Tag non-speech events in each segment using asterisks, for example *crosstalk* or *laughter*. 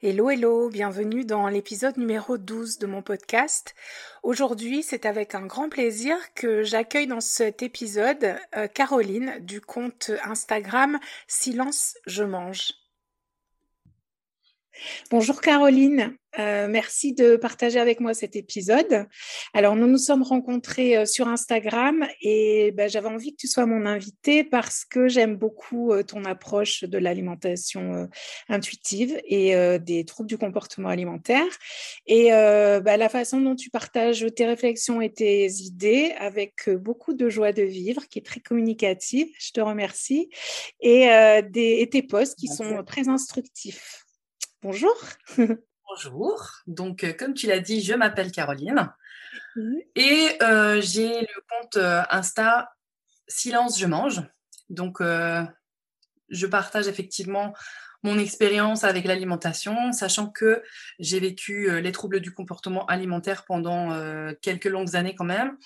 Hello, hello, bienvenue dans l'épisode numéro 12 de mon podcast. Aujourd'hui, c'est avec un grand plaisir que j'accueille dans cet épisode euh, Caroline du compte Instagram Silence je mange. Bonjour Caroline, euh, merci de partager avec moi cet épisode. Alors nous nous sommes rencontrés euh, sur Instagram et ben, j'avais envie que tu sois mon invitée parce que j'aime beaucoup euh, ton approche de l'alimentation intuitive et des troubles du comportement alimentaire et ben, la façon dont tu partages tes réflexions et tes idées avec beaucoup de joie de vivre qui est très communicative. Je te remercie et, des, et tes posts qui sont très instructifs. Bonjour. *laughs* Bonjour. Donc, euh, comme tu l'as dit, je m'appelle Caroline et euh, j'ai le compte euh, Insta Silence Je Mange. Donc, je partage effectivement mon expérience avec l'alimentation, sachant que j'ai vécu les troubles du comportement alimentaire pendant quelques longues années quand même.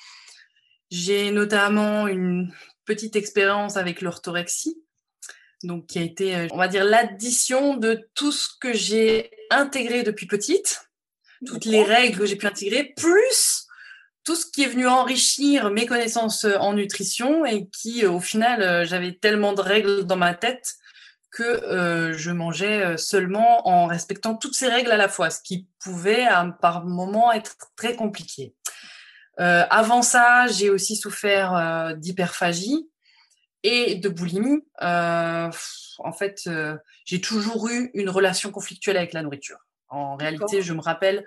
J'ai notamment une petite expérience avec l'orthorexie, donc qui a été, euh, on va dire, l'addition de tout ce que j'ai intégré depuis petite, toutes les règles que j'ai pu intégrer, plus tout ce qui est venu enrichir mes connaissances euh, en nutrition et qui, euh, au final, j'avais tellement de règles dans ma tête que je mangeais seulement en respectant toutes ces règles à la fois, ce qui pouvait par moments être très compliqué. avant ça, j'ai aussi souffert d'hyperphagie, et de boulimie, euh, en fait, euh, j'ai toujours eu une relation conflictuelle avec la nourriture. En réalité, je me rappelle,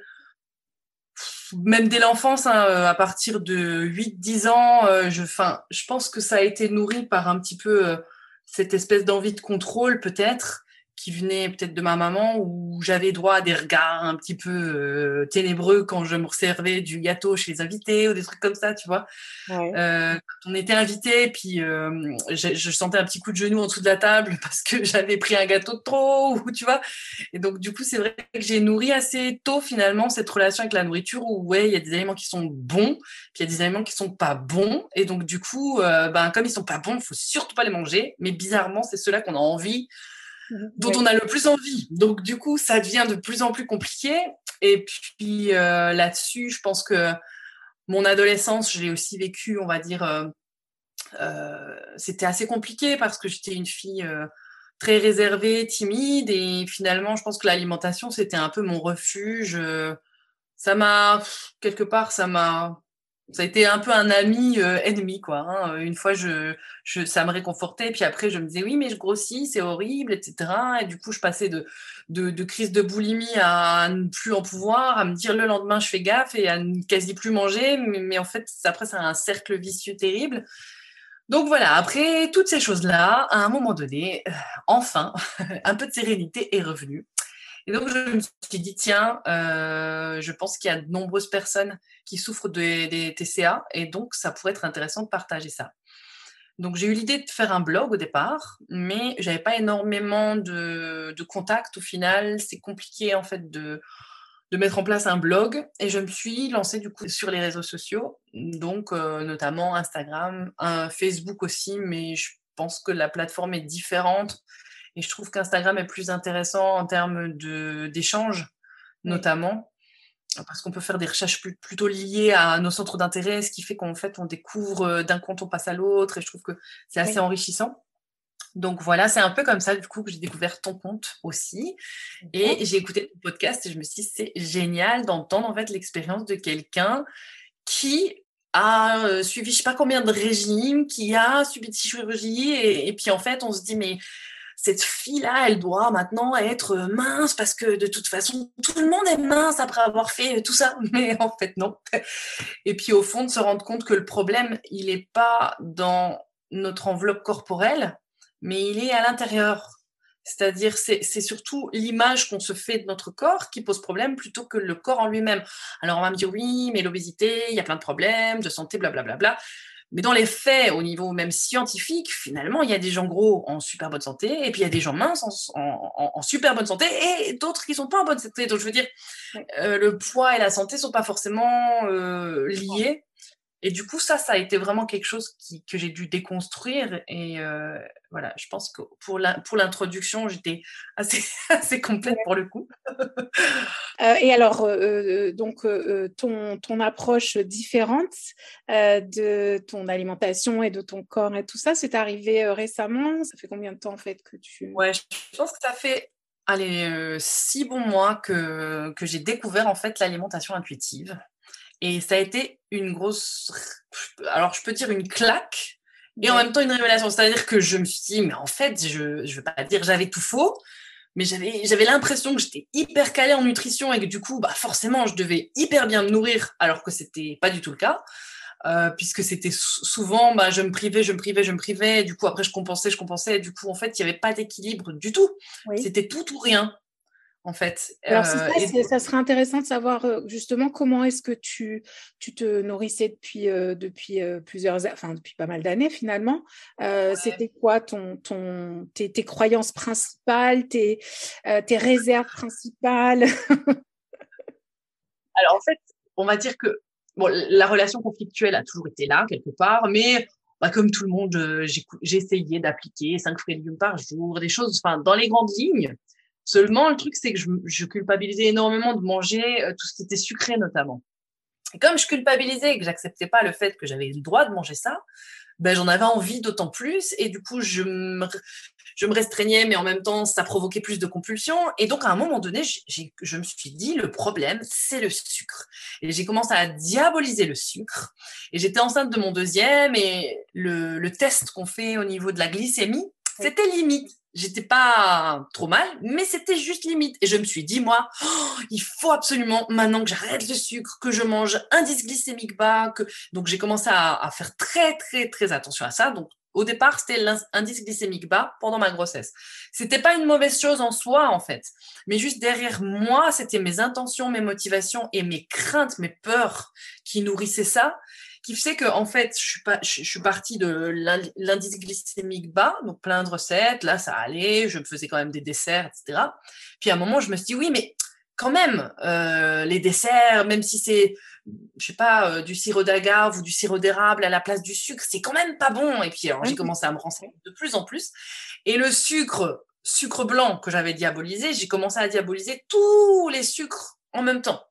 même dès l'enfance, hein, euh, à partir de 8-10 ans, je, je pense que ça a été nourri par un petit peu cette espèce d'envie de contrôle, peut-être, qui venait peut-être de ma maman où j'avais droit à des regards un petit peu euh, ténébreux quand je me servais du gâteau chez les invités ou des trucs comme ça, tu vois. Euh, quand on était invité, puis euh, je, sentais un petit coup de genou en dessous de la table *laughs* parce que j'avais pris un gâteau de trop, ou tu vois. Et donc du coup, c'est vrai que j'ai nourri assez tôt finalement cette relation avec la nourriture où ouais, il y a des aliments qui sont bons, puis il y a des aliments qui sont pas bons. Et donc du coup, ben comme ils sont pas bons, il faut surtout pas les manger. Mais bizarrement, c'est ceux-là qu'on a envie Dont on a le plus envie. Donc du coup, ça devient de plus en plus compliqué. Et puis euh, là-dessus, je pense que mon adolescence, j'ai aussi vécu, on va dire, euh, euh, c'était assez compliqué parce que j'étais une fille très réservée, timide, et finalement, je pense que l'alimentation, c'était un peu mon refuge. ça m'a, quelque part, ça m'a ça a été un peu un ami euh, ennemi quoi. Hein. Une fois, je, ça me réconfortait, puis après, je me disais oui, mais je grossis, c'est horrible, etc. Et du coup, je passais de, crise de boulimie à ne plus en pouvoir, à me dire le lendemain, je fais gaffe et à ne quasi plus manger. Mais, en fait, après, c'est un cercle vicieux terrible. Donc voilà, après toutes ces choses-là, à un moment donné, euh, enfin, *laughs* un peu de sérénité est revenue. Et donc, je me suis dit, tiens, euh, je pense qu'il y a de nombreuses personnes qui souffrent des, TCA et donc ça pourrait être intéressant de partager ça. Donc, j'ai eu l'idée de faire un blog au départ, mais j'avais pas énormément de, contacts au final. C'est compliqué en fait de, mettre en place un blog et je me suis lancée du coup sur les réseaux sociaux, donc euh, notamment Instagram, un Facebook aussi, mais je pense que la plateforme est différente et je trouve qu'Instagram est plus intéressant en termes d'échanges, notamment, parce qu'on peut faire des recherches plutôt liées à nos centres d'intérêt, ce qui fait qu'en fait, on découvre euh, d'un compte, on passe à l'autre, et je trouve que c'est assez enrichissant. Donc voilà, c'est un peu comme ça du coup que j'ai découvert ton compte aussi. Et j'ai écouté ton podcast et je me suis dit, c'est génial d'entendre en fait l'expérience de quelqu'un qui a euh, suivi je sais pas combien de régimes, qui a subi de chirurgie et, et puis en fait on se dit mais cette fille-là, elle doit maintenant être mince parce que de toute façon, tout le monde est mince après avoir fait tout ça. *laughs* Mais en fait, non. Et puis au fond, de se rendre compte que le problème, il n'est pas dans notre enveloppe corporelle, mais il est à l'intérieur. C'est-à-dire, c'est surtout l'image qu'on se fait de notre corps qui pose problème plutôt que le corps en lui-même. Alors, on va me dire, oui, mais l'obésité, il y a plein de problèmes de santé, blablabla. Bla, bla, bla. Mais dans les faits, au niveau même scientifique, finalement, il y a des gens gros en super bonne santé, et puis il y a des gens minces en, super bonne santé, et d'autres qui sont pas en bonne santé. Donc je veux dire, euh, le poids et la santé sont pas forcément euh, liés. Et du coup, ça, ça a été vraiment quelque chose que j'ai dû déconstruire. Et euh, voilà, je pense que pour l'introduction, j'étais *laughs* assez, assez complète pour le coup. *laughs* Euh, et alors, euh, donc, ton, ton approche différente de ton alimentation et de ton corps et tout ça, c'est arrivé récemment? Ça fait combien de temps en fait que tu... Ouais, je pense que ça fait allez, six bons mois que, que j'ai découvert en fait l'alimentation intuitive. Et ça a été une grosse, alors je peux dire une claque, et en même temps une révélation. C'est-à-dire que je me suis dit, mais en fait, je ne veux pas dire j'avais tout faux, mais j'avais, l'impression que j'étais hyper calée en nutrition et que du coup, bah, forcément, je devais hyper bien me nourrir, alors que c'était pas du tout le cas. Euh, puisque c'était souvent, bah, je me privais, je me privais, je me privais, du coup après je compensais, je compensais, du coup en fait il n'y avait pas d'équilibre du tout. C'était tout ou rien en fait. Alors, euh, ça, serait intéressant de savoir euh, justement comment est-ce que tu, tu te nourrissais depuis, euh, depuis plusieurs, enfin depuis pas mal d'années finalement. C'était quoi ton, ton, tes, croyances principales, tes, tes réserves principales? *laughs* Alors en fait, on va dire que bon, la relation conflictuelle a toujours été là quelque part, mais bah, comme tout le monde, j'ai essayé d'appliquer 5 fruits et légumes par jour, des choses, enfin dans les grandes lignes. Seulement, le truc, c'est que je, culpabilisais énormément de manger euh, tout ce qui était sucré, notamment. Et comme je culpabilisais et que j'acceptais pas le fait que j'avais le droit de manger ça, ben, j'en avais envie d'autant plus. Et du coup, je me, je me restreignais, mais en même temps, ça provoquait plus de compulsions. Et donc, à un moment donné, je me suis dit, le problème, c'est le sucre. Et j'ai commencé à diaboliser le sucre. Et j'étais enceinte de mon deuxième et le, le test qu'on fait au niveau de la glycémie, c'était limite j'étais pas trop mal, mais c'était juste limite. Et je me suis dit, moi, oh, il faut absolument, maintenant que j'arrête le sucre, que je mange indice glycémique bas. Que... Donc, j'ai commencé à, faire très, très, très attention à ça. Donc, au départ, c'était l'indice glycémique bas pendant ma grossesse. C'était pas une mauvaise chose en soi, en fait. Mais juste derrière moi, c'était mes intentions, mes motivations et mes craintes, mes peurs qui nourrissaient ça qui fait que en fait, je suis pas, je, suis partie de l'indice glycémique bas, donc plein de recettes. Là, ça allait. Je me faisais quand même des desserts, etc. Puis à un moment, je me suis dit oui, mais quand même, euh, les desserts, même si c'est, je sais pas, euh, du sirop d'agave ou du sirop d'érable à la place du sucre, c'est quand même pas bon. Et puis alors, j'ai commencé à me renseigner de plus en plus. Et le sucre, sucre blanc que j'avais diabolisé, j'ai commencé à diaboliser tous les sucres en même temps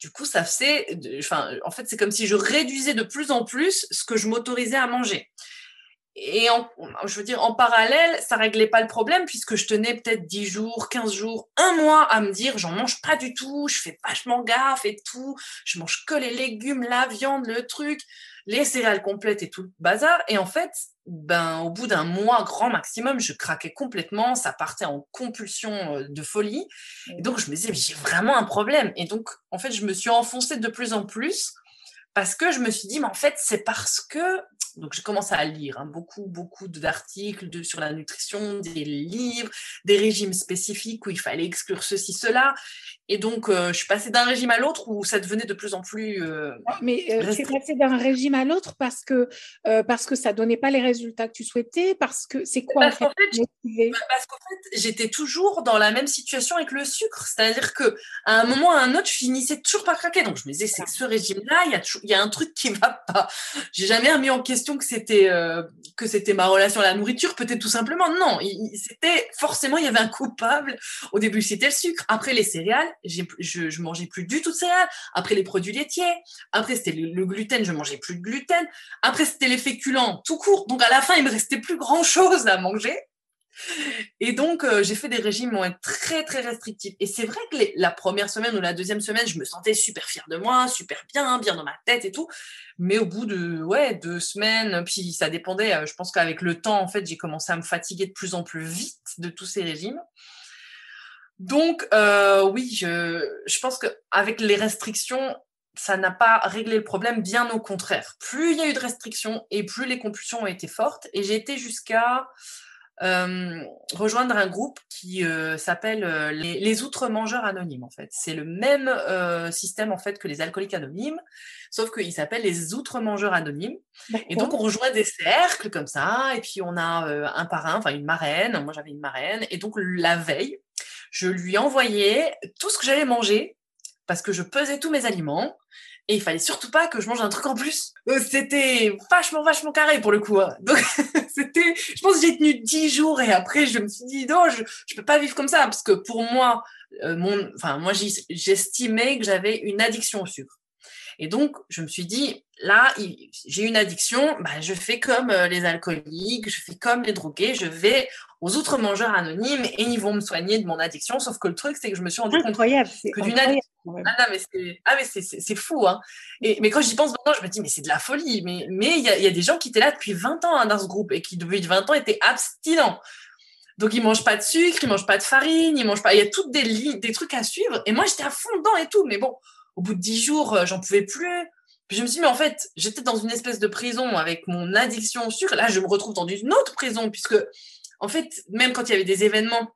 du coup, ça faisait, enfin, en fait, c'est comme si je réduisais de plus en plus ce que je m'autorisais à manger. Et en, je veux dire, en parallèle, ça réglait pas le problème puisque je tenais peut-être 10 jours, 15 jours, un mois à me dire, j'en mange pas du tout, je fais vachement gaffe et tout, je mange que les légumes, la viande, le truc, les céréales complètes et tout le bazar. Et en fait, ben, au bout d'un mois grand maximum, je craquais complètement, ça partait en compulsion euh, de folie. Et donc, je me disais, j'ai vraiment un problème. Et donc, en fait, je me suis enfoncée de plus en plus parce que je me suis dit, mais en fait, c'est parce que donc, j'ai commencé à lire hein, beaucoup, beaucoup d'articles sur la nutrition, des livres, des régimes spécifiques où il fallait exclure ceci, cela. Et donc, euh, je suis passée d'un régime à l'autre où ça devenait de plus en plus. Euh, Mais euh, tu es passée d'un régime à l'autre parce que, parce que ça ne donnait pas les résultats que tu souhaitais Parce que c'est quoi Parce qu'en fait, fait j'étais toujours dans la même situation avec le sucre. C'est-à-dire qu'à un moment ou à un autre, je finissais toujours par craquer. Donc, je me disais, c'est que ce régime-là, il y, a il y a un truc qui ne va pas. J'ai jamais remis en question que c'était que c'était ma relation à la nourriture, peut-être tout simplement. Non, c'était forcément, il y avait un coupable. Au début, c'était le sucre. Après, les céréales je, je mangeais plus du tout de céréales. Après, les produits laitiers. Après, c'était le, gluten, je mangeais plus de gluten. Après, c'était les féculents tout court. Donc, à la fin, il me restait plus grand chose à manger. *laughs* Et donc, euh, j'ai fait des régimes très, très restrictifs. Et c'est vrai que la première semaine ou la deuxième semaine, je me sentais super fière de moi, super bien, bien dans ma tête et tout. Mais au bout de ouais, deux semaines, puis ça dépendait, euh, je pense qu'avec le temps, en fait, j'ai commencé à me fatiguer de plus en plus vite de tous ces régimes. Donc, euh, oui, je, je pense qu'avec les restrictions, ça n'a pas réglé le problème, bien au contraire. Plus il y a eu de restrictions et plus les compulsions ont été fortes. Et j'ai été jusqu'à euh, rejoindre un groupe qui euh, s'appelle les, les Outre-mangeurs anonymes, en fait. C'est le même système, en fait, que les alcooliques anonymes, sauf qu'il s'appelle les Outre-mangeurs anonymes. Et donc, on rejoint des cercles comme ça, et puis on a un parrain, enfin une marraine. Moi, j'avais une marraine. Et donc, la veille, je lui envoyais tout ce que j'allais manger parce que je pesais tous mes aliments Et il fallait surtout pas que je mange un truc en plus. Euh, c'était vachement, vachement carré pour le coup. Hein. *laughs* Donc, c'était, je pense que j'ai tenu dix jours et après, je me suis dit, non, je, je peux pas vivre comme ça parce que pour moi, euh, mon, enfin, moi, j'estimais que j'avais une addiction au sucre. Et donc, je me suis dit, là, j'ai une addiction, bah, je fais comme euh, les alcooliques, je fais comme les drogués, je vais aux autres mangeurs anonymes et ils vont me soigner de mon addiction. Sauf que le truc, c'est que je me suis rendu compte que d'une addiction. Ah, mais c'est ah, fou. Hein. Et, mais quand j'y pense maintenant, je me dis, mais c'est de la folie. Mais il y, a, y a des gens qui étaient là depuis 20 ans hein, dans ce groupe et qui, depuis 20 ans, étaient abstinents. Donc, ils mangent pas de sucre, ils mangent pas de farine, ils mangent pas. Il y a toutes des, des trucs à suivre. Et moi, j'étais à fond dedans et tout. Mais bon, au bout de dix jours, euh, j'en pouvais plus. Puis je me suis dit, mais en fait, j'étais dans une espèce de prison avec mon addiction au sucre. Là, je me retrouve dans une autre prison, puisque, en fait, même quand il y avait des événements,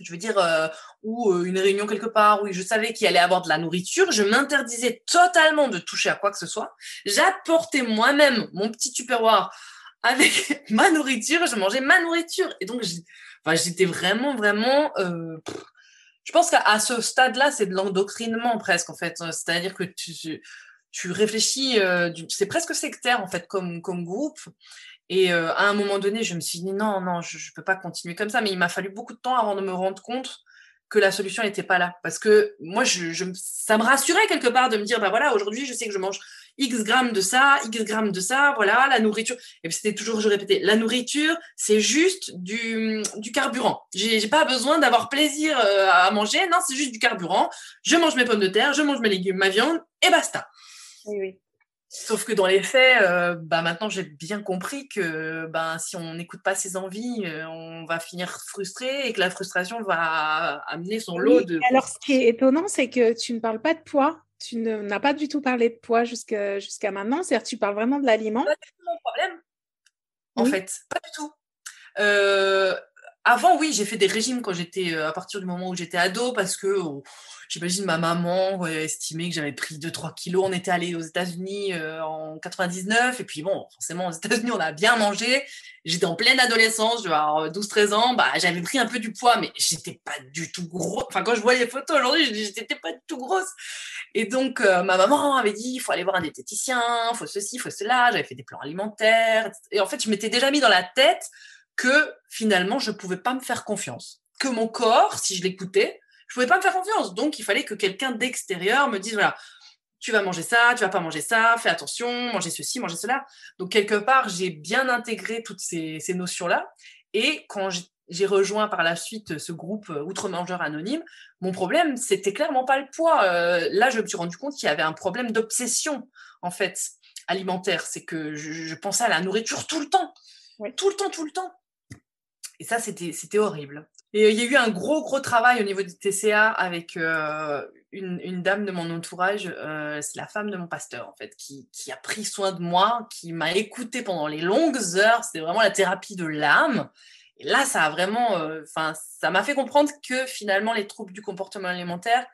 je veux dire, euh, ou euh, une réunion quelque part, où je savais qu'il allait avoir de la nourriture, je m'interdisais totalement de toucher à quoi que ce soit. J'apportais moi-même mon petit tupperware avec *laughs* ma nourriture, je mangeais ma nourriture. Et donc, j'étais vraiment, vraiment je pense qu'à ce stade-là, c'est de l'endoctrinement presque, en fait. C'est-à-dire que tu, réfléchis, euh, c'est presque sectaire, en fait, comme, comme groupe. Et euh, à un moment donné, je me suis dit, non, non, je ne peux pas continuer comme ça. Mais il m'a fallu beaucoup de temps avant de me rendre compte que la solution n'était pas là. Parce que moi, ça me rassurait quelque part de me dire, bah voilà, aujourd'hui, je sais que je mange X grammes de ça, X grammes de ça, voilà, la nourriture. Et puis c'était toujours, je répétais, la nourriture, c'est juste du, du carburant. J'ai pas besoin d'avoir plaisir euh, à manger, non, c'est juste du carburant. Je mange mes pommes de terre, je mange mes légumes, ma viande, et basta. Oui, oui. Sauf que dans les faits, euh, bah maintenant j'ai bien compris que bah, si on n'écoute pas ses envies, euh, on va finir frustré et que la frustration va amener son lot de. Alors ce qui est étonnant, c'est que tu ne parles pas de poids tu n'as pas du tout parlé de poids jusqu'à maintenant, c'est-à-dire tu parles vraiment de l'aliment. Pas du tout mon problème, en fait, pas du tout. Euh, avant, oui, j'ai fait des régimes quand j'étais, à partir du moment où j'étais ado, parce que oh, j'imagine ma maman estimait que j'avais pris 2-3 kilos. On était allé aux États-Unis euh, en 99, et puis bon, forcément, aux États-Unis, on a bien mangé. J'étais en pleine adolescence, je vais avoir 12-13 ans, bah, j'avais pris un peu du poids, mais j'étais pas du tout gros. Enfin, quand je vois les photos aujourd'hui, je dis, j'étais pas du tout grosse. Et donc, euh, ma maman avait dit, il faut aller voir un diététicien, il faut ceci, il faut cela. J'avais fait des plans alimentaires. Et en fait, je m'étais déjà mis dans la tête que finalement, je pouvais pas me faire confiance. Que mon corps, si je l'écoutais, je ne pouvais pas me faire confiance. Donc, il fallait que quelqu'un d'extérieur me dise, voilà, tu vas manger ça, tu vas pas manger ça, fais attention, manger ceci, manger cela. Donc, quelque part, j'ai bien intégré toutes ces, ces notions-là. Et quand j'ai rejoint par la suite ce groupe euh, Outre-mangeurs Anonymes, mon problème, c'était clairement pas le poids. Euh, là, je me suis rendu compte qu'il y avait un problème d'obsession, en fait, alimentaire. C'est que je, pensais à la nourriture tout le temps. Tout le temps, tout le temps. Et ça, c'était horrible. Et il y a eu un gros, gros travail au niveau du TCA avec euh, une, dame de mon entourage. c'est la femme de mon pasteur, en fait, qui, a pris soin de moi, qui m'a écouté pendant les longues heures. C'était vraiment la thérapie de l'âme. Et là, ça a vraiment, euh, enfin, ça m'a fait comprendre que finalement, les troubles du comportement alimentaire,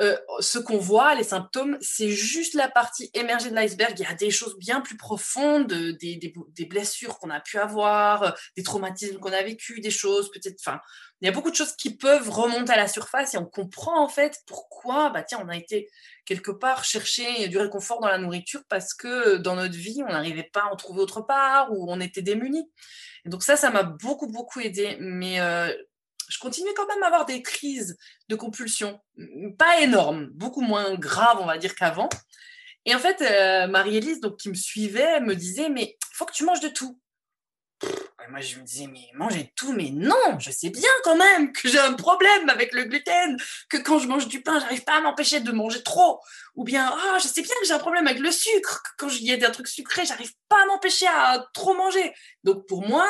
euh, ce qu'on voit, les symptômes, c'est juste la partie émergée de l'iceberg. Il y a des choses bien plus profondes, des, blessures qu'on a pu avoir, des traumatismes qu'on a vécu, des choses peut-être. Enfin, il y a beaucoup de choses qui peuvent remonter à la surface et on comprend en fait pourquoi, bah tiens, on a été quelque part chercher du réconfort dans la nourriture parce que dans notre vie, on n'arrivait pas à en trouver autre part ou on était démunis. Et donc ça, ça m'a beaucoup beaucoup aidé. Mais euh, je continue quand même à avoir des crises de compulsion, pas énormes, beaucoup moins graves, on va dire, qu'avant. Et en fait, euh, Marie-Élise, donc, qui me suivait, me disait, mais il faut que tu manges de tout. moi, je me disais, mais manger tout, mais non, je sais bien quand même que j'ai un problème avec le gluten, que quand je mange du pain, j'arrive pas à m'empêcher de manger trop. Ou bien, ah, je sais bien que j'ai un problème avec le sucre, que quand il y a des trucs sucrés, j'arrive pas à m'empêcher à trop manger. Donc, pour moi,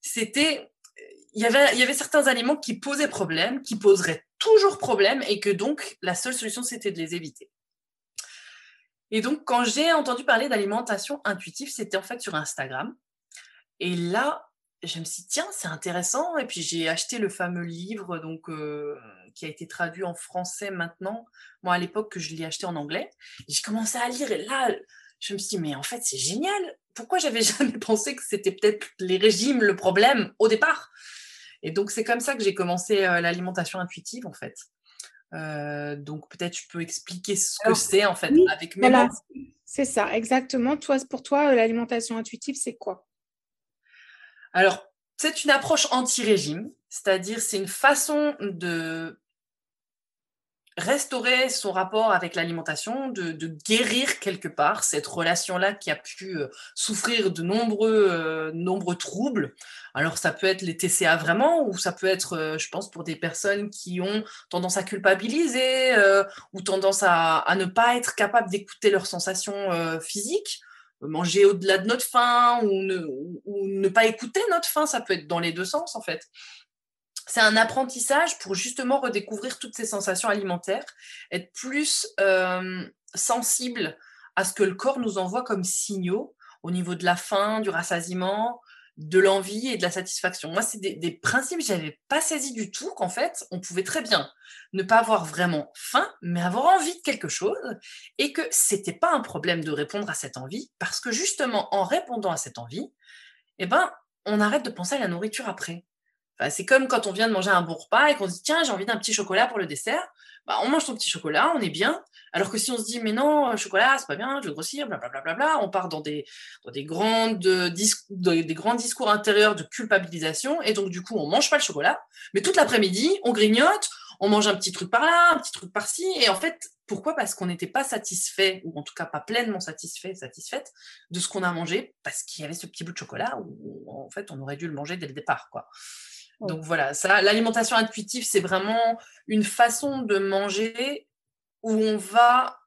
c'était il y, avait, certains aliments qui posaient problème, qui poseraient toujours problème, et que donc la seule solution, c'était de les éviter. Et donc, quand j'ai entendu parler d'alimentation intuitive, c'était en fait sur Instagram. Et là, je me suis dit, tiens, c'est intéressant. Et puis, j'ai acheté le fameux livre donc, euh, qui a été traduit en français maintenant. Moi, à l'époque, que je l'ai acheté en anglais. J'ai commencé à lire. Et là, je me suis dit, mais en fait, c'est génial. Pourquoi j'avais *laughs* jamais pensé que c'était peut-être les régimes le problème au départ? Et donc, c'est comme ça que j'ai commencé euh, l'alimentation intuitive, en fait. donc peut-être tu peux expliquer ce que c'est en fait avec mes voilà, C'est ça, exactement. Toi, pour toi, l'alimentation intuitive, c'est quoi? Alors, c'est une approche anti-régime, c'est-à-dire c'est une façon de restaurer son rapport avec l'alimentation, de, guérir quelque part cette relation-là qui a pu euh, souffrir de nombreux, euh, nombreux troubles. Alors ça peut être les TCA vraiment, ou ça peut être, euh, je pense, pour des personnes qui ont tendance à culpabiliser ou tendance à, ne pas être capables d'écouter leurs sensations physiques manger au-delà de notre faim ou ne pas écouter notre faim, ça peut être dans les deux sens en fait c'est un apprentissage pour justement redécouvrir toutes ces sensations alimentaires, être plus euh, sensible à ce que le corps nous envoie comme signaux au niveau de la faim, du rassasiement, de l'envie et de la satisfaction. Moi, c'est des, principes que j'avais pas saisi du tout qu'en fait, on pouvait très bien ne pas avoir vraiment faim, mais avoir envie de quelque chose et que c'était pas un problème de répondre à cette envie parce que justement, en répondant à cette envie, eh ben, on arrête de penser à la nourriture après c'est comme quand on vient de manger un bon repas et qu'on se dit tiens j'ai envie d'un petit chocolat pour le dessert. Bah, on mange son petit chocolat, on est bien. Alors que si on se dit mais non chocolat c'est pas bien, je veux grossir, blablabla, bla, bla, bla, on part dans des dans des grandes euh, des grands discours intérieurs de culpabilisation et donc du coup on mange pas le chocolat, mais toute l'après-midi on grignote, on mange un petit truc par là, un petit truc par-ci et en fait pourquoi? Parce qu'on n'était pas satisfait, ou en tout cas pas pleinement satisfait, satisfaite de ce qu'on a mangé, parce qu'il y avait ce petit bout de chocolat où en fait on aurait dû le manger dès le départ, quoi. Donc voilà, ça, l'alimentation intuitive, c'est vraiment une façon de manger où on va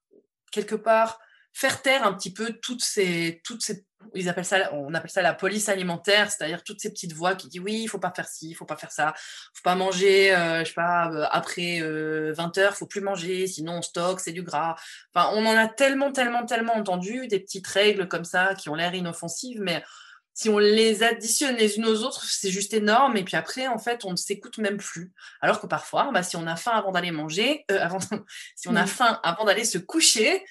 quelque part faire taire un petit peu toutes ces, toutes ces, ils appellent ça, on appelle ça la police alimentaire, c'est-à-dire toutes ces petites voix qui disent oui, il faut pas faire ci, il faut pas faire ça, faut pas manger, euh, je sais pas, euh, après 20 euh, heures, faut plus manger, sinon on stocke, c'est du gras. Enfin, on en a tellement, tellement, tellement entendu des petites règles comme ça qui ont l'air inoffensives, mais si on les additionne les unes aux autres, c'est juste énorme. Et puis après, en fait, on ne s'écoute même plus. Alors que parfois, bah, si on a faim avant d'aller manger, euh, *laughs* avant, si on a faim avant d'aller se coucher,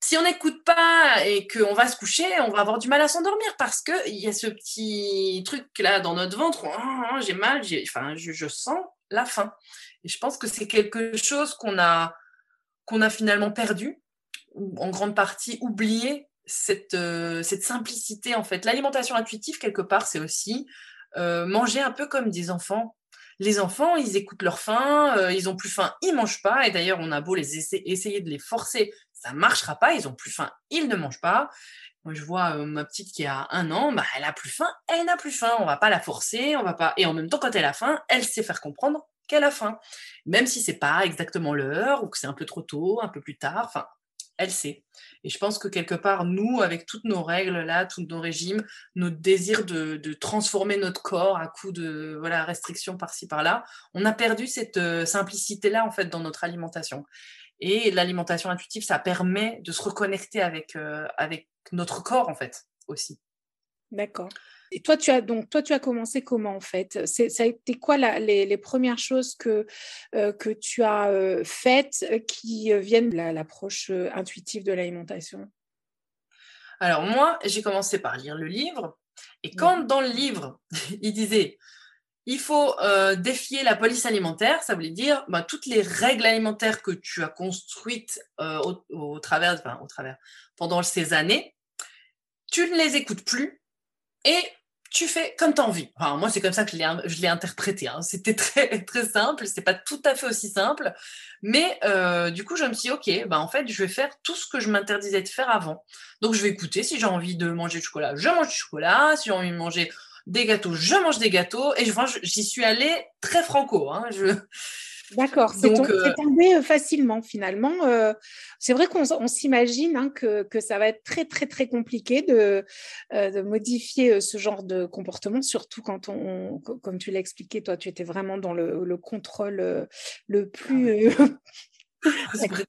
si on n'écoute pas et qu'on va se coucher, on va avoir du mal à s'endormir parce qu'il y a ce petit truc là dans notre ventre, oh, oh, j'ai mal, enfin, je, je, sens la faim. Et je pense que c'est quelque chose qu'on a, qu'on a finalement perdu, ou en grande partie oublié cette, euh, cette simplicité en fait. L'alimentation intuitive, quelque part, c'est aussi euh, manger un peu comme des enfants. Les enfants, ils écoutent leur faim, euh, ils ont plus faim, ils mangent pas. Et d'ailleurs, on a beau les essayer de les forcer, ça marchera pas. Ils ont plus faim, ils ne mangent pas. Moi, je vois ma petite qui a un an, bah, elle a plus faim, elle n'a plus faim. On va pas la forcer, on va pas. Et en même temps, quand elle a faim, elle sait faire comprendre qu'elle a faim, même si c'est pas exactement l'heure ou que c'est un peu trop tôt, un peu plus tard. Enfin, elle sait. Et je pense que quelque part, nous, avec toutes nos règles là, tous nos régimes, notre désir de, transformer notre corps à coup de voilà restrictions par-ci par-là, on a perdu cette euh, simplicité là en fait dans notre alimentation. Et l'alimentation intuitive, ça permet de se reconnecter avec euh, avec notre corps en fait aussi. D'accord. Et toi, tu as donc toi, tu as commencé comment en fait? Ça a été quoi les, premières choses que euh, que tu as euh, faites euh, qui viennent de l'approche intuitive de l'alimentation? Alors moi, j'ai commencé par lire le livre, et quand dans le livre *laughs* il disait il faut défier la police alimentaire, ça voulait dire bah, toutes les règles alimentaires que tu as construites au, au, travers, enfin, au travers pendant ces années, tu ne les écoutes plus et tu fais comme tu as envie. Enfin, moi, c'est comme ça que je l'ai interprété. Hein. C'était très, *laughs* très simple. C'est pas tout à fait aussi simple. Mais euh, du coup, je me suis dit, OK, bah, en fait, je vais faire tout ce que je m'interdisais de faire avant. Donc, je vais écouter. Si j'ai envie de manger du chocolat, je mange du chocolat. Si j'ai envie de manger des gâteaux, je mange des gâteaux. Et j'y suis allée très franco. Hein. Je, D'accord, c'est euh, tombé euh, facilement finalement. Euh, c'est vrai qu'on s'imagine hein, que, ça va être très très très compliqué de, modifier ce genre de comportement, surtout quand on, comme tu l'as expliqué, toi tu étais vraiment dans le, contrôle le plus...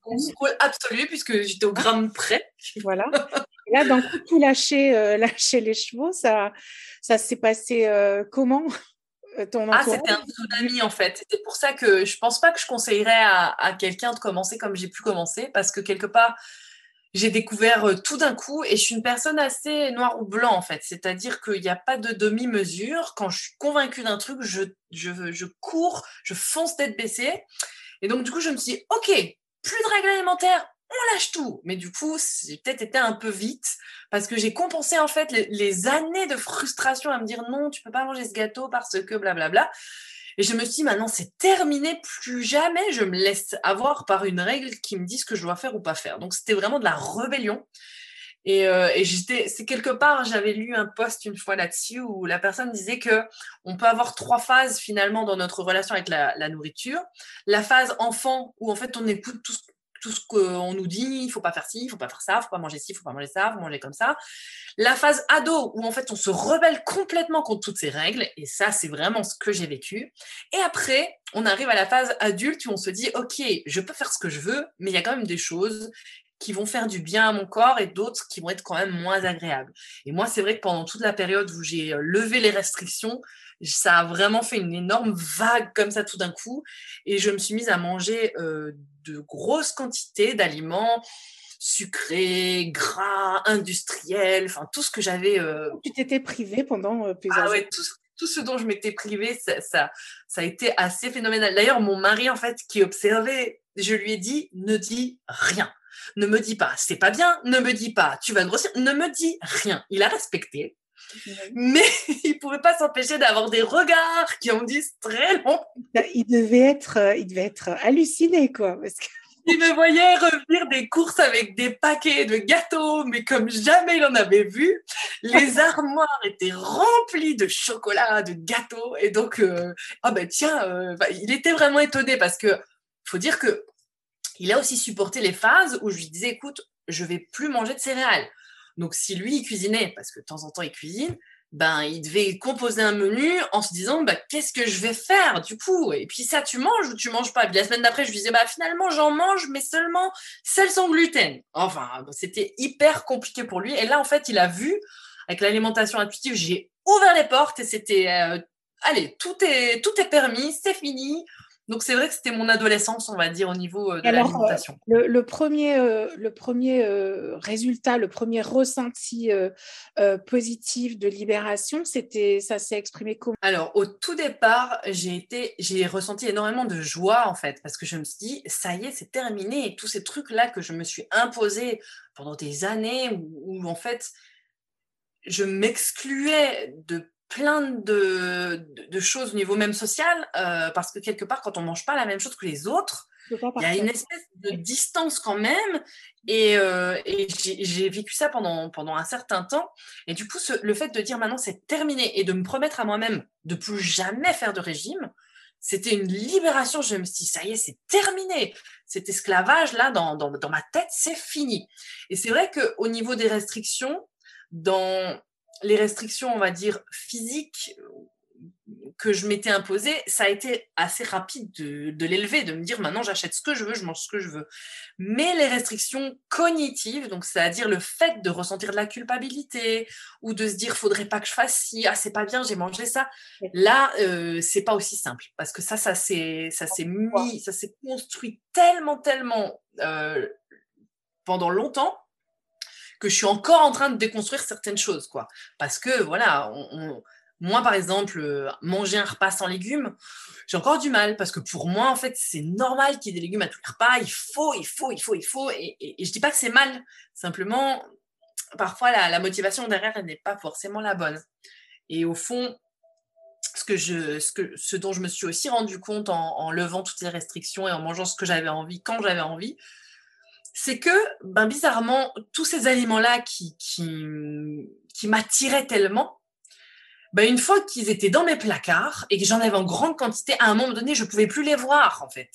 Contrôle absolu puisque j'étais au gramme près. Voilà. *laughs* là, d'un coup, tout lâcher, *laughs* lâcher les chevaux, ça, ça s'est passé comment? Euh, ah, c'était un tsunami en fait. C'est pour ça que je pense pas que je conseillerais à, quelqu'un de commencer comme j'ai pu commencer parce que quelque part, j'ai découvert euh, tout d'un coup et je suis une personne assez noir ou blanc en fait. C'est-à-dire qu'il n'y a pas de demi-mesure. Quand je suis convaincue d'un truc, je, je, je cours, je fonce tête baissée. Et donc, du coup, je me suis dit, OK, plus de règles alimentaires, on lâche tout. Mais du coup, j'ai peut-être été un peu vite parce que j'ai compensé en fait les, années de frustration à me dire non, tu peux pas manger ce gâteau parce que blablabla. Et je me suis dit, maintenant, c'est terminé. Plus jamais je me laisse avoir par une règle qui me dit ce que je dois faire ou pas faire. Donc, c'était vraiment de la rébellion. Et, euh, et j'étais, c'est quelque part, j'avais lu un post une fois là-dessus où la personne disait que on peut avoir trois phases finalement dans notre relation avec la, la nourriture. La phase enfant où en fait on écoute tout ce tout ce qu'on nous dit, il faut pas faire ci, il faut pas faire ça, il faut pas manger ci, il faut pas manger ça, il faut manger comme ça. La phase ado, où en fait on se rebelle complètement contre toutes ces règles, et ça c'est vraiment ce que j'ai vécu. Et après, on arrive à la phase adulte où on se dit, ok, je peux faire ce que je veux, mais il y a quand même des choses qui vont faire du bien à mon corps et d'autres qui vont être quand même moins agréables. Et moi, c'est vrai que pendant toute la période où j'ai euh, levé les restrictions, ça a vraiment fait une énorme vague comme ça tout d'un coup. Et je me suis mise à manger euh, de grosses quantités d'aliments sucrés, gras, industriels, enfin tout ce que j'avais. Euh, tu t'étais privée pendant plusieurs ah ouais, tout, tout, ce dont je m'étais privée, ça, ça, ça, a été assez phénoménal. D'ailleurs, mon mari, en fait, qui observait, je lui ai dit, ne dis rien. Ne me dis pas, c'est pas bien, ne me dis pas, tu vas grossir, ne me dis rien. Il a respecté. Mais *laughs* il pouvait pas s'empêcher d'avoir des regards qui ont dit très long. Bah, il devait être, euh, il devait être halluciné, quoi. Parce que... *laughs* Il me voyait revenir des courses avec des paquets de gâteaux, mais comme jamais il en avait vu. Les *laughs* armoires étaient remplies de chocolat, de gâteaux. Et donc, euh, ah ben tiens, euh, bah, il était vraiment étonné parce que faut dire que il a aussi supporté les phases où je lui disais, écoute, je vais plus manger de céréales. Donc, si lui, il cuisinait, parce que de temps en temps, il cuisine, ben, il devait composer un menu en se disant, bah, qu'est-ce que je vais faire du coup? Et puis ça, tu manges ou tu manges pas? Et puis la semaine d'après, je lui disais, bah, finalement, j'en mange, mais seulement celles sans gluten. Enfin, c'était hyper compliqué pour lui. Et là, en fait, il a vu, avec l'alimentation intuitive, j'ai ouvert les portes et c'était, euh, allez, tout est, tout est permis, c'est fini. Donc c'est vrai que c'était mon adolescence, on va dire, au niveau euh, de l'alimentation. Euh, le, premier, euh, le premier résultat, le premier ressenti positif de libération, c'était, ça s'est exprimé comment? Alors au tout départ, j'ai été, j'ai ressenti énormément de joie en fait, parce que je me suis dit, ça y est, c'est terminé. Et tous ces trucs là que je me suis imposé pendant des années, où, où en fait je m'excluais de plein de, de, choses au niveau même social, euh, parce que quelque part, quand on mange pas la même chose que les autres, il y a une espèce de distance quand même. Et, euh, et j'ai vécu ça pendant, pendant un certain temps. Et du coup, le fait de dire maintenant c'est terminé et de me promettre à moi-même de plus jamais faire de régime, c'était une libération. Je me suis dit, ça y est, c'est terminé. Cet esclavage-là, dans, dans, dans ma tête, c'est fini. Et c'est vrai qu'au niveau des restrictions, dans les restrictions, on va dire, physiques que je m'étais imposées, ça a été assez rapide de, l'élever, de me dire maintenant j'achète ce que je veux, je mange ce que je veux. Mais les restrictions cognitives, donc c'est-à-dire le fait de ressentir de la culpabilité ou de se dire faudrait pas que je fasse ci, ah c'est pas bien, j'ai mangé ça, là euh, c'est pas aussi simple. Parce que ça, ça s'est, ça s'est mis, ça s'est construit tellement, tellement euh, pendant longtemps que je suis encore en train de déconstruire certaines choses, quoi. Parce que, voilà, moi, par exemple, euh, manger un repas sans légumes, j'ai encore du mal parce que pour moi, en fait, c'est normal qu'il y ait des légumes à tous les repas. Il faut, il faut, il faut, il faut. Et, et, je dis pas que c'est mal. Simplement, parfois, la, motivation derrière, elle n'est pas forcément la bonne. Et au fond, ce, que je, ce, que, ce dont je me suis aussi rendu compte en, en levant toutes les restrictions et en mangeant ce que j'avais envie quand j'avais envie, c'est que, ben, bizarrement, tous ces aliments-là qui, m'attiraient tellement, ben, une fois qu'ils étaient dans mes placards et que j'en avais en grande quantité, à un moment donné, je ne pouvais plus les voir, en fait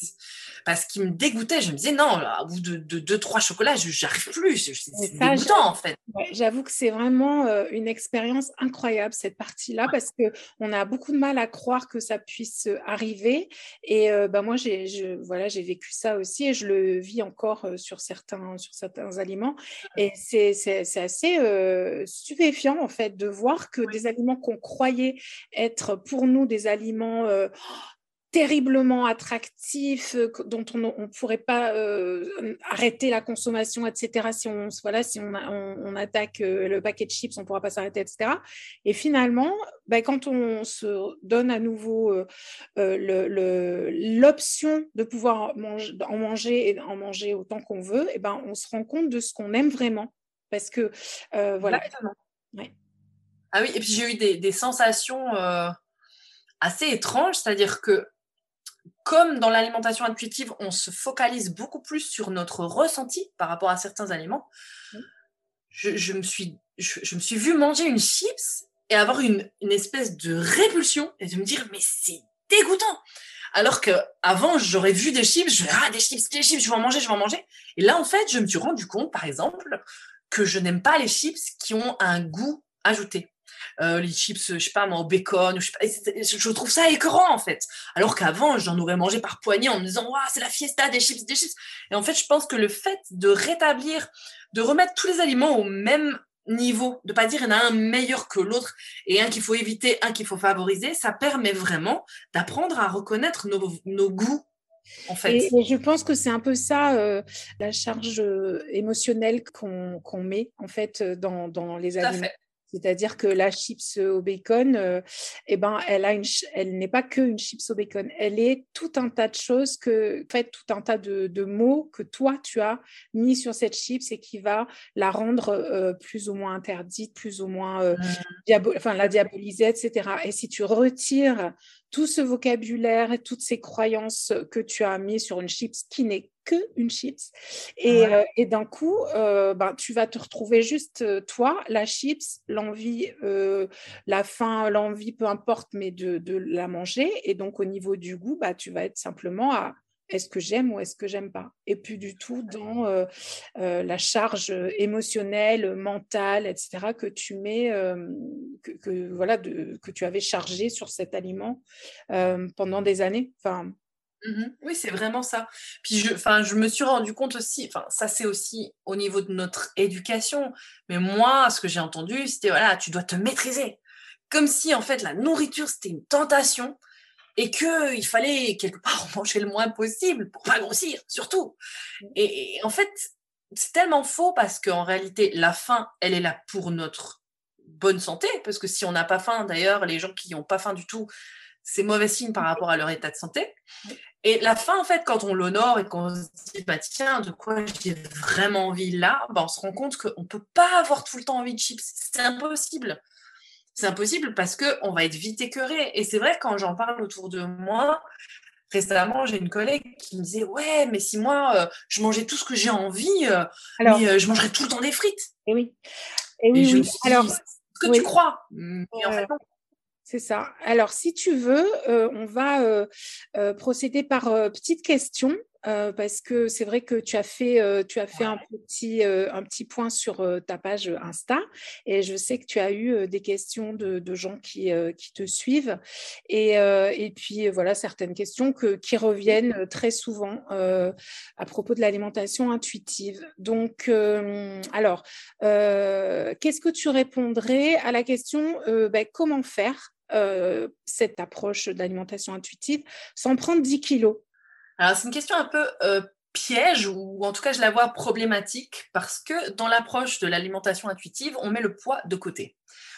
parce qu'il me dégoûtait. Je me disais, non, au bout de, deux, trois chocolats, je n'arrive plus. C'est dégoûtant, en fait. J'avoue que c'est vraiment euh, une expérience incroyable, cette partie-là, parce qu'on a beaucoup de mal à croire que ça puisse euh, arriver. Et euh, bah, moi, j'ai voilà, vécu ça aussi et je le vis encore sur, certains, sur certains aliments. Et c'est assez stupéfiant, en fait, de voir que des aliments qu'on croyait être pour nous des aliments terriblement attractif, euh, dont on ne pourrait pas euh, arrêter la consommation, etc. Si on, voilà, si on, on, attaque euh, le paquet de chips, on ne pourra pas s'arrêter, etc. Et finalement, ben, quand on se donne à nouveau l'option de pouvoir en manger et en manger autant qu'on veut, et ben, on se rend compte de ce qu'on aime vraiment. Parce que, voilà. Ah oui, et puis j'ai eu des, des sensations assez étranges, c'est-à-dire que comme dans l'alimentation intuitive, on se focalise beaucoup plus sur notre ressenti par rapport à certains aliments, je, me, suis, je, me suis vue manger une chips et avoir une, espèce de répulsion et de me dire, mais c'est dégoûtant. Alors que avant, j'aurais vu des chips, je vais ah des chips, des chips, je vais en manger, je vais en manger. Et là, en fait, je me suis rendu compte, par exemple, que je n'aime pas les chips qui ont un goût ajouté. Euh, les chips, je sais pas moi, au bacon, je, je trouve ça écœurant en fait. Alors qu'avant, j'en aurais mangé par poignée en me disant, waouh, c'est la fiesta des chips, des chips. Et en fait, je pense que le fait de rétablir, de remettre tous les aliments au même niveau, de pas dire il y en a un meilleur que l'autre et un qu'il faut éviter, un qu'il faut favoriser, ça permet vraiment d'apprendre à reconnaître nos, goûts en fait. Et, je pense que c'est un peu ça, euh, la charge euh, émotionnelle qu'on met en fait dans, dans les aliments. C'est-à-dire que la chips au bacon, euh, eh ben, elle, a une, elle n'est pas que une chips au bacon. Elle est tout un tas de choses, que, en fait, tout un tas de, mots que toi, tu as mis sur cette chips et qui va la rendre euh, plus ou moins interdite, plus ou moins euh, mmh. la diaboliser, etc. Et si tu retires tout ce vocabulaire et toutes ces croyances que tu as mis sur une chips qui n'est que une chips. Et, euh, et d'un coup, euh, ben, tu vas te retrouver juste euh, toi, la chips, l'envie, la faim, l'envie, peu importe, mais de, de, la manger. Et donc, au niveau du goût, bah, tu vas être simplement à est-ce que j'aime ou est-ce que j'aime pas Et plus du tout dans la charge émotionnelle, mentale, etc. que tu mets, que, voilà, de, que tu avais chargé sur cet aliment pendant des années. Enfin, Mmh oui, c'est vraiment ça. Puis je, je me suis rendu compte aussi, enfin, ça c'est aussi au niveau de notre éducation, mais moi, ce que j'ai entendu, c'était voilà, tu dois te maîtriser. Comme si en fait la nourriture c'était une tentation et qu'il fallait quelque part manger le moins possible pour pas grossir, surtout. Et, en fait, c'est tellement faux parce qu'en réalité, la faim, elle est là pour notre bonne santé, parce que si on n'a pas faim, d'ailleurs, les gens qui n'ont pas faim du tout, c'est mauvais signe par rapport à leur état de santé. Et la fin, en fait, quand on l'honore et qu'on se dit, bah, tiens, de quoi j'ai vraiment envie là, bah, on se rend compte qu'on ne peut pas avoir tout le temps envie de chips. C'est impossible. C'est impossible parce qu'on va être vite écœuré. Et c'est vrai, quand j'en parle autour de moi, récemment, j'ai une collègue qui me disait, ouais, mais si moi, euh, je mangeais tout ce que j'ai envie, euh, euh, je mangerais tout le temps des frites. Et oui. Et oui, oui. Alors, ce que tu crois. Mais en fait, c'est ça. Alors, si tu veux, on va procéder par petites questions parce que c'est vrai que tu as fait, tu as fait un, petit, un petit point sur ta page Insta et je sais que tu as eu des questions de, gens qui, qui, te suivent et, et, puis voilà certaines questions que, qui reviennent très souvent à propos de l'alimentation intuitive. Donc, alors, qu'est-ce que tu répondrais à la question ben, comment faire euh, cette approche d'alimentation intuitive sans prendre 10 kilos? Alors, c'est une question un peu euh, piège, ou en tout cas, je la vois problématique, parce que dans l'approche de l'alimentation intuitive, on met le poids de côté.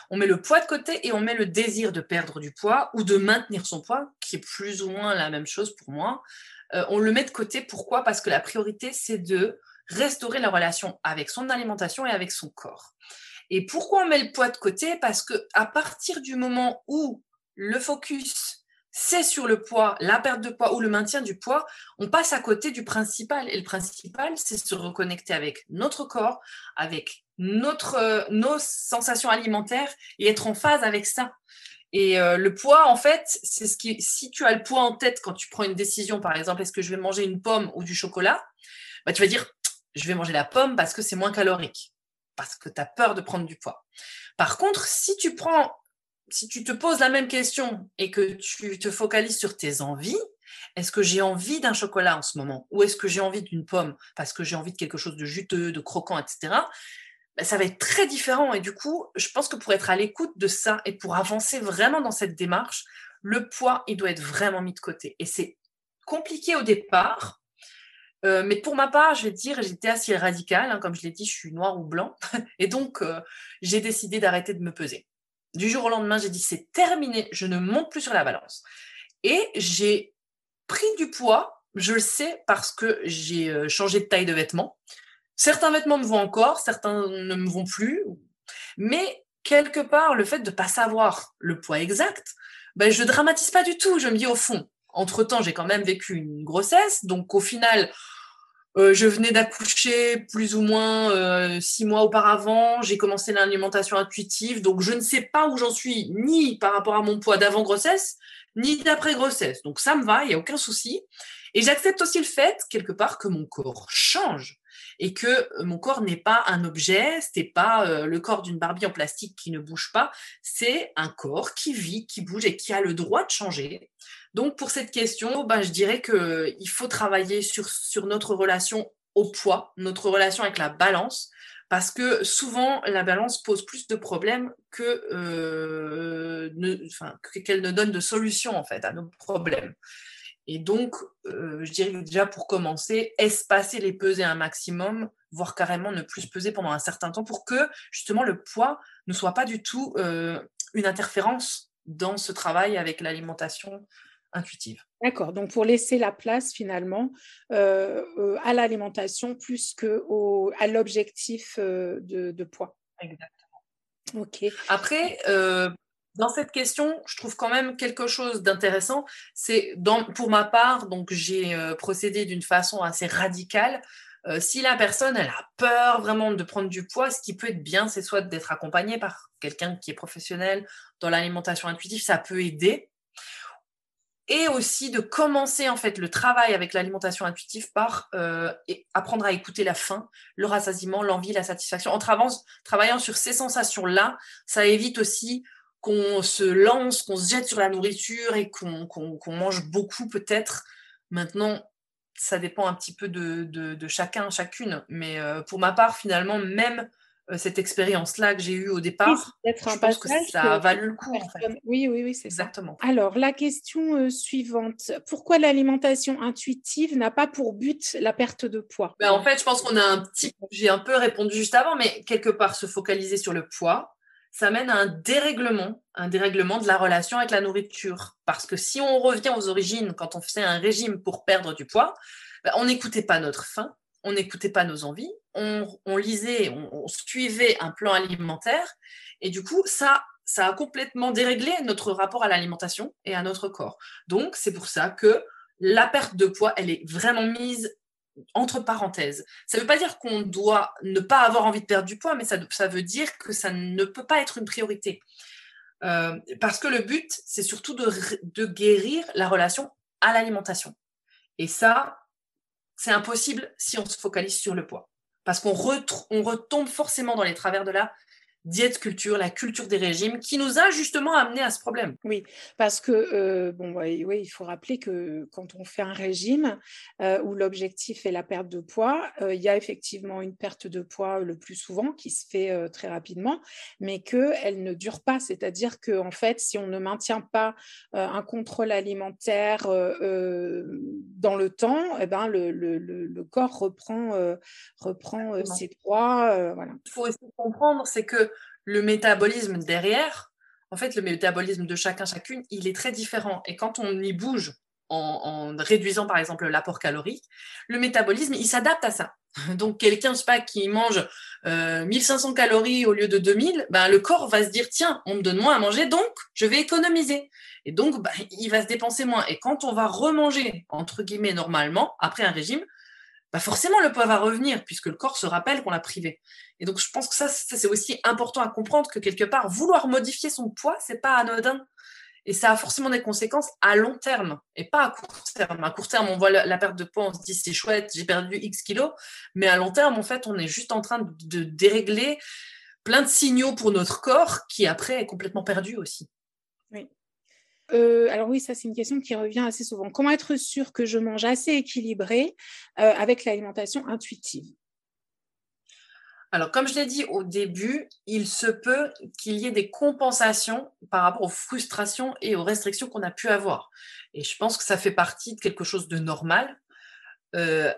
On met le poids de côté et on met le désir de perdre du poids ou de maintenir son poids, qui est plus ou moins la même chose pour moi. Euh, on le met de côté. Pourquoi? Parce que la priorité, c'est de restaurer la relation avec son alimentation et avec son corps. Et pourquoi on met le poids de côté? Parce que à partir du moment où le focus c'est sur le poids, la perte de poids ou le maintien du poids, on passe à côté du principal. Et le principal, c'est se reconnecter avec notre corps, avec notre, euh, nos sensations alimentaires et être en phase avec ça. Et euh, le poids, en fait, c'est ce qui, si tu as le poids en tête quand tu prends une décision, par exemple, est-ce que je vais manger une pomme ou du chocolat, bah, tu vas dire, je vais manger la pomme parce que c'est moins calorique parce que tu as peur de prendre du poids. Par contre, si tu prends, si tu te poses la même question et que tu te focalises sur tes envies, est-ce que j'ai envie d'un chocolat en ce moment ou est-ce que j'ai envie d'une pomme parce que j'ai envie de quelque chose de juteux, de croquant, etc. Ben, ça va être très différent et du coup, je pense que pour être à l'écoute de ça et pour avancer vraiment dans cette démarche, le poids, il doit être vraiment mis de côté. Et c'est compliqué au départ. Euh, mais pour ma part, je vais te dire, j'étais assez radicale. Hein, comme je l'ai dit, je suis noir ou blanc. *laughs* Et donc, euh, j'ai décidé d'arrêter de me peser. Du jour au lendemain, j'ai dit, c'est terminé, je ne monte plus sur la balance. Et j'ai pris du poids, je le sais, parce que j'ai euh, changé de taille de vêtements. Certains vêtements me vont encore, certains ne me vont plus. Mais quelque part, le fait de ne pas savoir le poids exact, ben, je dramatise pas du tout. Je me dis au fond, entre-temps, j'ai quand même vécu une grossesse. Donc au final, euh, je venais d'accoucher plus ou moins euh, six mois auparavant. J'ai commencé l'alimentation intuitive. Donc je ne sais pas où j'en suis, ni par rapport à mon poids d'avant grossesse, ni d'après grossesse. Donc ça me va, il n'y a aucun souci. Et j'accepte aussi le fait, quelque part, que mon corps change et que euh, mon corps n'est pas un objet, c'est pas euh, le corps d'une Barbie en plastique qui ne bouge pas, c'est un corps qui vit, qui bouge et qui a le droit de changer. Donc pour cette question, ben, je dirais qu'il faut travailler sur, notre relation au poids, notre relation avec la balance, parce que souvent la balance pose plus de problèmes que euh, qu'elle ne donne de solution en fait à nos problèmes. Et donc, euh, je dirais déjà pour commencer, espacer les pesées un maximum, voire carrément ne plus peser pendant un certain temps pour que justement le poids ne soit pas du tout euh, une interférence dans ce travail avec l'alimentation intuitive. D'accord, donc pour laisser la place finalement euh, à l'alimentation plus que à l'objectif de, de, poids. Exactement. Ok. Après, dans cette question, je trouve quand même quelque chose d'intéressant. C'est pour ma part, donc j'ai euh, procédé d'une façon assez radicale. Euh, si la personne elle a peur vraiment de prendre du poids, ce qui peut être bien, c'est soit d'être accompagné par quelqu'un qui est professionnel dans l'alimentation intuitive, ça peut aider. Et aussi de commencer en fait le travail avec l'alimentation intuitive par euh, apprendre à écouter la faim, le rassasiement, l'envie, la satisfaction. En travaillant sur ces sensations-là, ça évite aussi qu'on se lance, qu'on se jette sur la nourriture et qu'on mange beaucoup peut-être. Maintenant, ça dépend un petit peu de, chacun, chacune. Mais euh, pour ma part, finalement, même euh, cette expérience-là que j'ai eue au départ, je pense que ça a valu le coup. Oui, oui, oui, c'est exactement. Alors, la question euh, suivante pourquoi l'alimentation intuitive n'a pas pour but la perte de poids? Ben, En fait, je pense qu'on a un petit. J'ai un peu répondu juste avant, mais quelque part se focaliser sur le poids ça mène à un dérèglement, un dérèglement de la relation avec la nourriture. Parce que si on revient aux origines, quand on faisait un régime pour perdre du poids, ben, on n'écoutait pas notre faim, on n'écoutait pas nos envies, on, lisait, on, suivait un plan alimentaire, et du coup, ça, ça a complètement déréglé notre rapport à l'alimentation et à notre corps. Donc, c'est pour ça que la perte de poids, elle est vraiment mise entre parenthèses. Ça ne veut pas dire qu'on doit ne pas avoir envie de perdre du poids, mais ça, veut dire que ça ne peut pas être une priorité. Euh, parce que le but, c'est surtout de, guérir la relation à l'alimentation. Et ça, c'est impossible si on se focalise sur le poids. Parce qu'on on retombe forcément dans les travers de la diète culture, la culture des régimes, qui nous a justement amené à ce problème. Oui, parce que euh, bon, oui, il faut rappeler que quand on fait un régime euh, où l'objectif est la perte de poids, euh, il y a effectivement une perte de poids le plus souvent qui se fait très rapidement, mais qu'elle ne dure pas. C'est-à-dire que en fait, si on ne maintient pas un contrôle alimentaire dans le temps, eh ben, le, le, le, corps reprend, reprend ses poids. voilà. Il faut aussi comprendre, c'est que le métabolisme derrière, en fait, le métabolisme de chacun, chacune, il est très différent. Et quand on y bouge en, réduisant, par exemple, l'apport calorique, le métabolisme, il s'adapte à ça. *laughs* Donc, quelqu'un, je sais pas, qui mange 1500 euh, calories au lieu de 2000, ben, le corps va se dire, tiens, on me donne moins à manger, donc je vais économiser. Et donc, ben, il va se dépenser moins. Et quand on va remanger, entre guillemets, normalement, après un régime, bah, forcément le poids va revenir puisque le corps se rappelle qu'on l'a privé. Et donc je pense que ça, c'est aussi important à comprendre que quelque part vouloir modifier son poids, c'est pas anodin et ça a forcément des conséquences à long terme et pas à court terme. À court terme, on voit la, perte de poids, on se dit c'est chouette, j'ai perdu X kilos, mais à long terme, en fait, on est juste en train de dérégler plein de signaux pour notre corps qui après est complètement perdu aussi. Euh, alors oui, ça c'est une question qui revient assez souvent. Comment être sûr que je mange assez équilibré euh, avec l'alimentation intuitive? Alors, comme je l'ai dit au début, il se peut qu'il y ait des compensations par rapport aux frustrations et aux restrictions qu'on a pu avoir. Et je pense que ça fait partie de quelque chose de normal. Euh,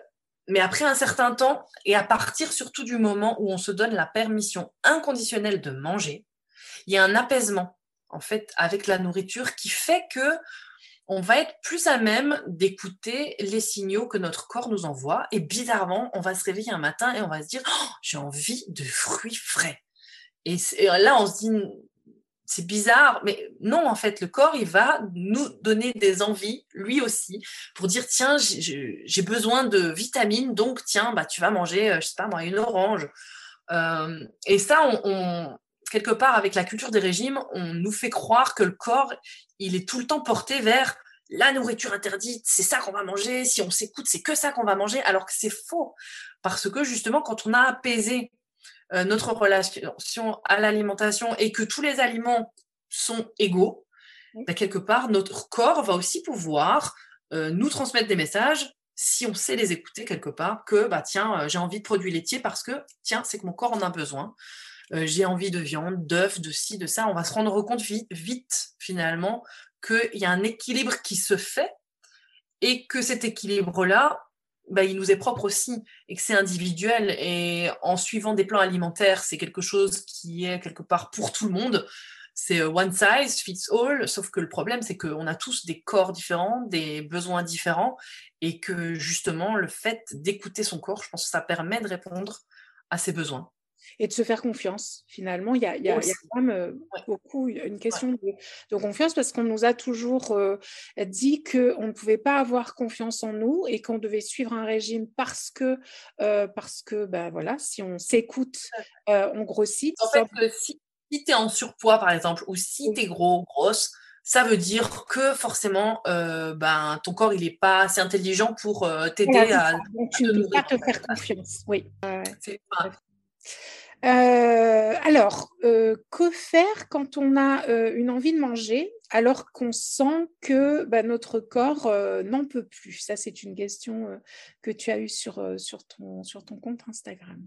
mais après un certain temps, et à partir surtout du moment où on se donne la permission inconditionnelle de manger, il y a un apaisement, en fait, avec la nourriture qui fait que on va être plus à même d'écouter les signaux que notre corps nous envoie. Et bizarrement, on va se réveiller un matin et on va se dire oh, j'ai envie de fruits frais. Et, là, on se dit c'est bizarre, mais non, en fait, le corps, il va nous donner des envies, lui aussi, pour dire tiens, j'ai besoin de vitamines, donc tiens, bah, tu vas manger, euh, je sais pas moi, une orange. Euh, et ça, on, quelque part, avec la culture des régimes, on nous fait croire que le corps, il est tout le temps porté vers la nourriture interdite, c'est ça qu'on va manger, si on s'écoute, c'est que ça qu'on va manger, alors que c'est faux. Parce que justement, quand on a apaisé euh, notre relation à l'alimentation et que tous les aliments sont égaux, bah, quelque part, notre corps va aussi pouvoir euh, nous transmettre des messages si on sait les écouter quelque part, que bah tiens, euh, j'ai envie de produits laitiers parce que tiens, c'est que mon corps en a besoin. Euh, j'ai envie de viande, d'œufs, de ci, de ça. On va se rendre compte vite, finalement qu'il y a un équilibre qui se fait et que cet équilibre-là, bah, il nous est propre aussi et que c'est individuel. Et en suivant des plans alimentaires, c'est quelque chose qui est quelque part pour tout le monde. C'est euh, one size fits all, sauf que le problème, c'est qu'on a tous des corps différents, des besoins différents, et que justement, le fait d'écouter son corps, je pense que ça permet de répondre à ses besoins et de se faire confiance. Finalement, il y a, y a, quand même euh, beaucoup une question de, confiance parce qu'on nous a toujours euh, dit qu'on ne pouvait pas avoir confiance en nous et qu'on devait suivre un régime parce que, euh, parce que ben, voilà, si on s'écoute, on grossit. En fait, si, tu es en surpoids, par exemple, ou si tu es gros, grosse, ça veut dire que forcément, ben, ton corps, il n'est pas assez intelligent pour t'aider à... Tu ne peux pas te faire confiance, oui. C'est euh, alors, euh, que faire quand on a euh, une envie de manger alors qu'on sent que bah, notre corps n'en peut plus? Ça, c'est une question que tu as eue sur, ton compte Instagram.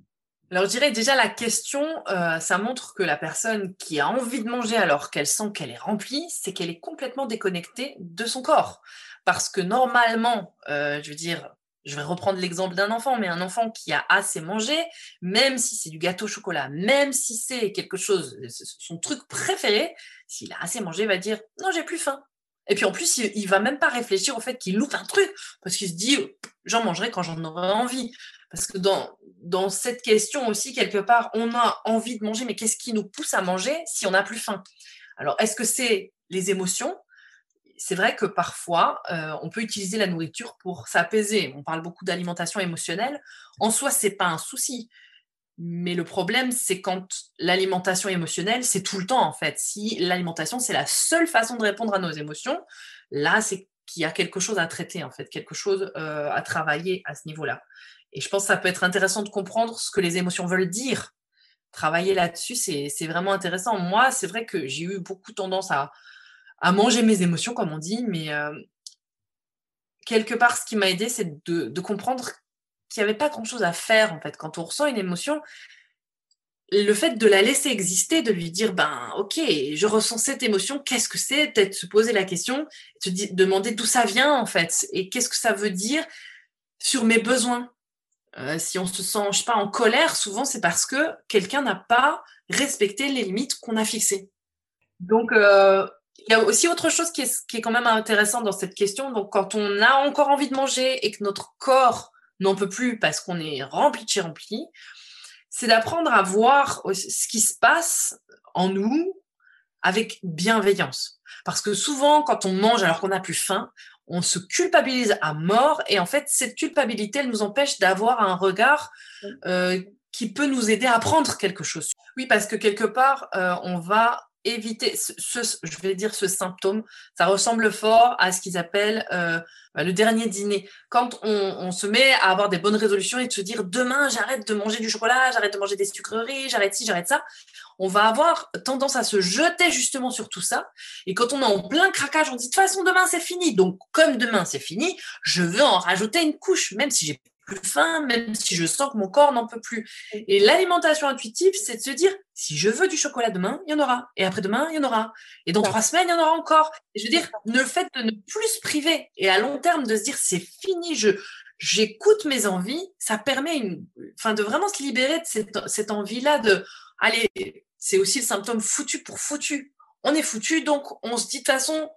Alors, je dirais déjà la question, ça montre que la personne qui a envie de manger alors qu'elle sent qu'elle est remplie, c'est qu'elle est complètement déconnectée de son corps. Parce que normalement, je veux dire, je vais reprendre l'exemple d'un enfant, mais un enfant qui a assez mangé, même si c'est du gâteau au chocolat, même si c'est quelque chose, son truc préféré, s'il a assez mangé, il va dire non, j'ai plus faim. Et puis en plus, il, ne va même pas réfléchir au fait qu'il loupe un truc, parce qu'il se dit j'en mangerai quand j'en aurai envie. Parce que dans, dans cette question aussi, quelque part, on a envie de manger, mais qu'est-ce qui nous pousse à manger si on n'a plus faim? Alors, est-ce que c'est les émotions? C'est vrai que parfois, euh, on peut utiliser la nourriture pour s'apaiser. On parle beaucoup d'alimentation émotionnelle. En soi, c'est pas un souci. Mais le problème, c'est quand l'alimentation émotionnelle, c'est tout le temps en fait. Si l'alimentation, c'est la seule façon de répondre à nos émotions, là, c'est qu'il y a quelque chose à traiter en fait, quelque chose euh, à travailler à ce niveau-là. Et je pense que ça peut être intéressant de comprendre ce que les émotions veulent dire. Travailler là-dessus, c'est vraiment intéressant. Moi, c'est vrai que j'ai eu beaucoup tendance à, à manger mes émotions, comme on dit, mais euh, quelque part, ce qui m'a aidé, c'est de, comprendre qu'il n'y avait pas grand-chose à faire, en fait. Quand on ressent une émotion, le fait de la laisser exister, de lui dire, ben, ok, je ressens cette émotion, qu'est-ce que c'est? Peut-être se poser la question, se demander d'où ça vient, en fait, et qu'est-ce que ça veut dire sur mes besoins? Euh, si on se sent, je sais pas, en colère, souvent, c'est parce que quelqu'un n'a pas respecté les limites qu'on a fixées. Donc, euh, y a aussi autre chose qui est, qui est quand même intéressant dans cette question. Donc, quand on a encore envie de manger et que notre corps n'en peut plus parce qu'on est rempli de chez rempli, c'est d'apprendre à voir ce qui se passe en nous avec bienveillance. Parce que souvent, quand on mange alors qu'on n'a plus faim, on se culpabilise à mort et en fait, cette culpabilité, elle nous empêche d'avoir un regard euh, qui peut nous aider à apprendre quelque chose. Oui, parce que quelque part, euh, on va éviter ce, je vais dire ce symptôme. Ça ressemble fort à ce qu'ils appellent euh, bah, le dernier dîner. Quand on, se met à avoir des bonnes résolutions et de se dire demain j'arrête de manger du chocolat, j'arrête de manger des sucreries, j'arrête ci, j'arrête ça, on va avoir tendance à se jeter justement sur tout ça. Et quand on est en plein craquage, on dit de toute façon demain c'est fini. Donc comme demain c'est fini, je veux en rajouter une couche, même si j'ai plus faim, même si je sens que mon corps n'en peut plus. Et l'alimentation intuitive, c'est de se dire, si je veux du chocolat demain, il y en aura. Et après-demain, il y en aura. Et dans trois semaines, il y en aura encore. Et je veux dire, le fait de ne plus se priver et à long terme de se dire, c'est fini, je, j'écoute mes envies, ça permet une, enfin, de vraiment se libérer de cette, cette envie-là de, allez, c'est aussi le symptôme foutu pour foutu. On est foutu, donc on se dit de toute façon,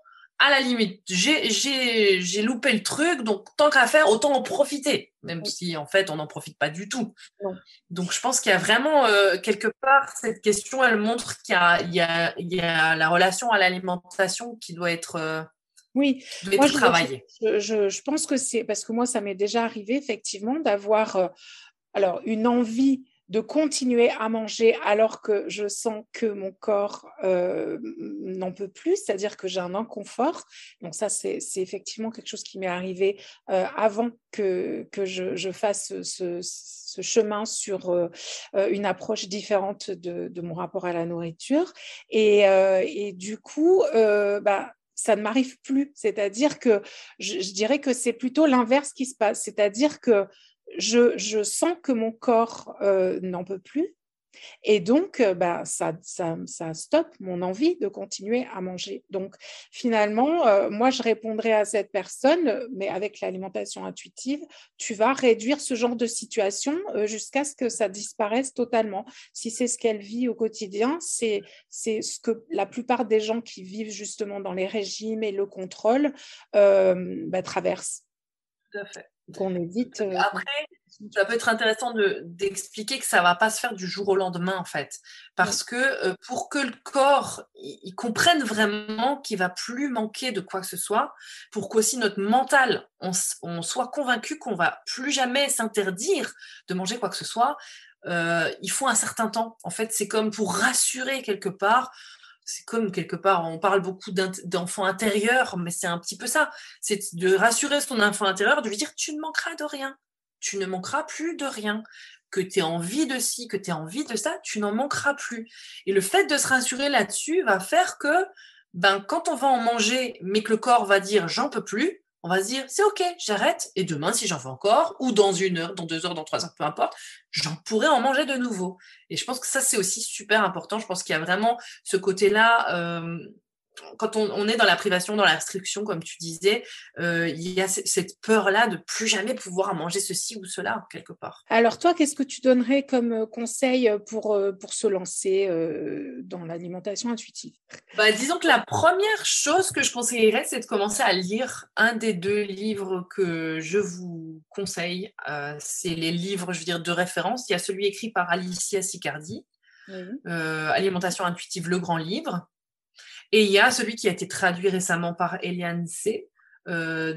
à la limite, j'ai loupé le truc, donc tant qu'à faire, autant en profiter, même si en fait on n'en profite pas du tout. Donc je pense qu'il y a vraiment euh, quelque part cette question, elle montre qu'il y, y, a, la relation à l'alimentation qui doit être euh, oui, moi, je, je, pense que c'est parce que moi, ça m'est déjà arrivé effectivement d'avoir euh, alors une envie de continuer à manger alors que je sens que mon corps euh, n'en peut plus, c'est-à-dire que j'ai un inconfort. Donc ça, c'est effectivement quelque chose qui m'est arrivé euh, avant que, que je, fasse ce, chemin sur une approche différente de, mon rapport à la nourriture. Et, et du coup, bah, ça ne m'arrive plus. C'est-à-dire que je, dirais que c'est plutôt l'inverse qui se passe. C'est-à-dire que je, sens que mon corps euh, n'en peut plus et donc, euh, bah, ça, ça, stoppe mon envie de continuer à manger. Donc, finalement, euh, moi, je répondrais à cette personne, mais avec l'alimentation intuitive, tu vas réduire ce genre de situation jusqu'à ce que ça disparaisse totalement. Si c'est ce qu'elle vit au quotidien, c'est ce que la plupart des gens qui vivent justement dans les régimes et le contrôle bah, traversent. Tout à fait. Qu'on évite. Après, ça peut être intéressant d'expliquer que ça va pas se faire du jour au lendemain en fait, parce que euh, pour que le corps il, comprenne vraiment qu'il va plus manquer de quoi que ce soit, pour qu'aussi notre mental on, soit convaincu qu'on va plus jamais s'interdire de manger quoi que ce soit, euh, il faut un certain temps. En fait, c'est comme pour rassurer quelque part c'est comme quelque part, on parle beaucoup d'enfant intérieur, mais c'est un petit peu ça. C'est de rassurer son enfant intérieur, de lui dire tu ne manqueras de rien tu ne manqueras plus de rien. Que tu aies envie de ci, que tu aies envie de ça, tu n'en manqueras plus. Et le fait de se rassurer là-dessus va faire que ben, quand on va en manger, mais que le corps va dire j'en peux plus, on va se dire c'est ok, j'arrête. Et demain, si j'en veux encore, ou dans une heure, dans deux heures, dans trois heures, peu importe, j'en pourrai en manger de nouveau. Et je pense que ça, c'est aussi super important. Je pense qu'il y a vraiment ce côté-là. Euh, quand on, est dans la privation, dans la restriction, comme tu disais, euh, il y a cette peur-là de plus jamais pouvoir manger ceci ou cela, quelque part. Alors toi, qu'est-ce que tu donnerais comme euh, conseil pour, euh, pour se lancer dans l'alimentation intuitive? Bah, Disons que la première chose que je conseillerais, c'est de commencer à lire un des deux livres que je vous conseille. c'est les livres, je veux dire, de référence. Il y a celui écrit par Alicia Sicardi, Alimentation intuitive, le grand livre. Et il y a celui qui a été traduit récemment par Eliane C., euh,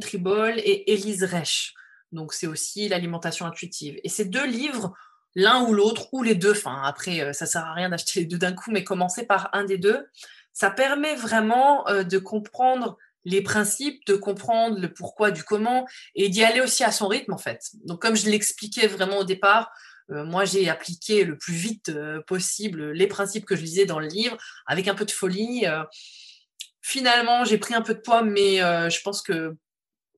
Tribol et Elise Reich. Donc c'est aussi l'alimentation intuitive. Et ces deux livres, l'un ou l'autre, ou les deux, enfin après, euh, ça sert à rien d'acheter les deux d'un coup, mais commencer par un des deux, ça permet vraiment euh, de comprendre les principes, de comprendre le pourquoi du comment et d'y aller aussi à son rythme en fait. Donc comme je l'expliquais vraiment au départ, moi, j'ai appliqué le plus vite euh, possible les principes que je lisais dans le livre, avec un peu de folie. Euh. finalement, j'ai pris un peu de poids, mais je pense que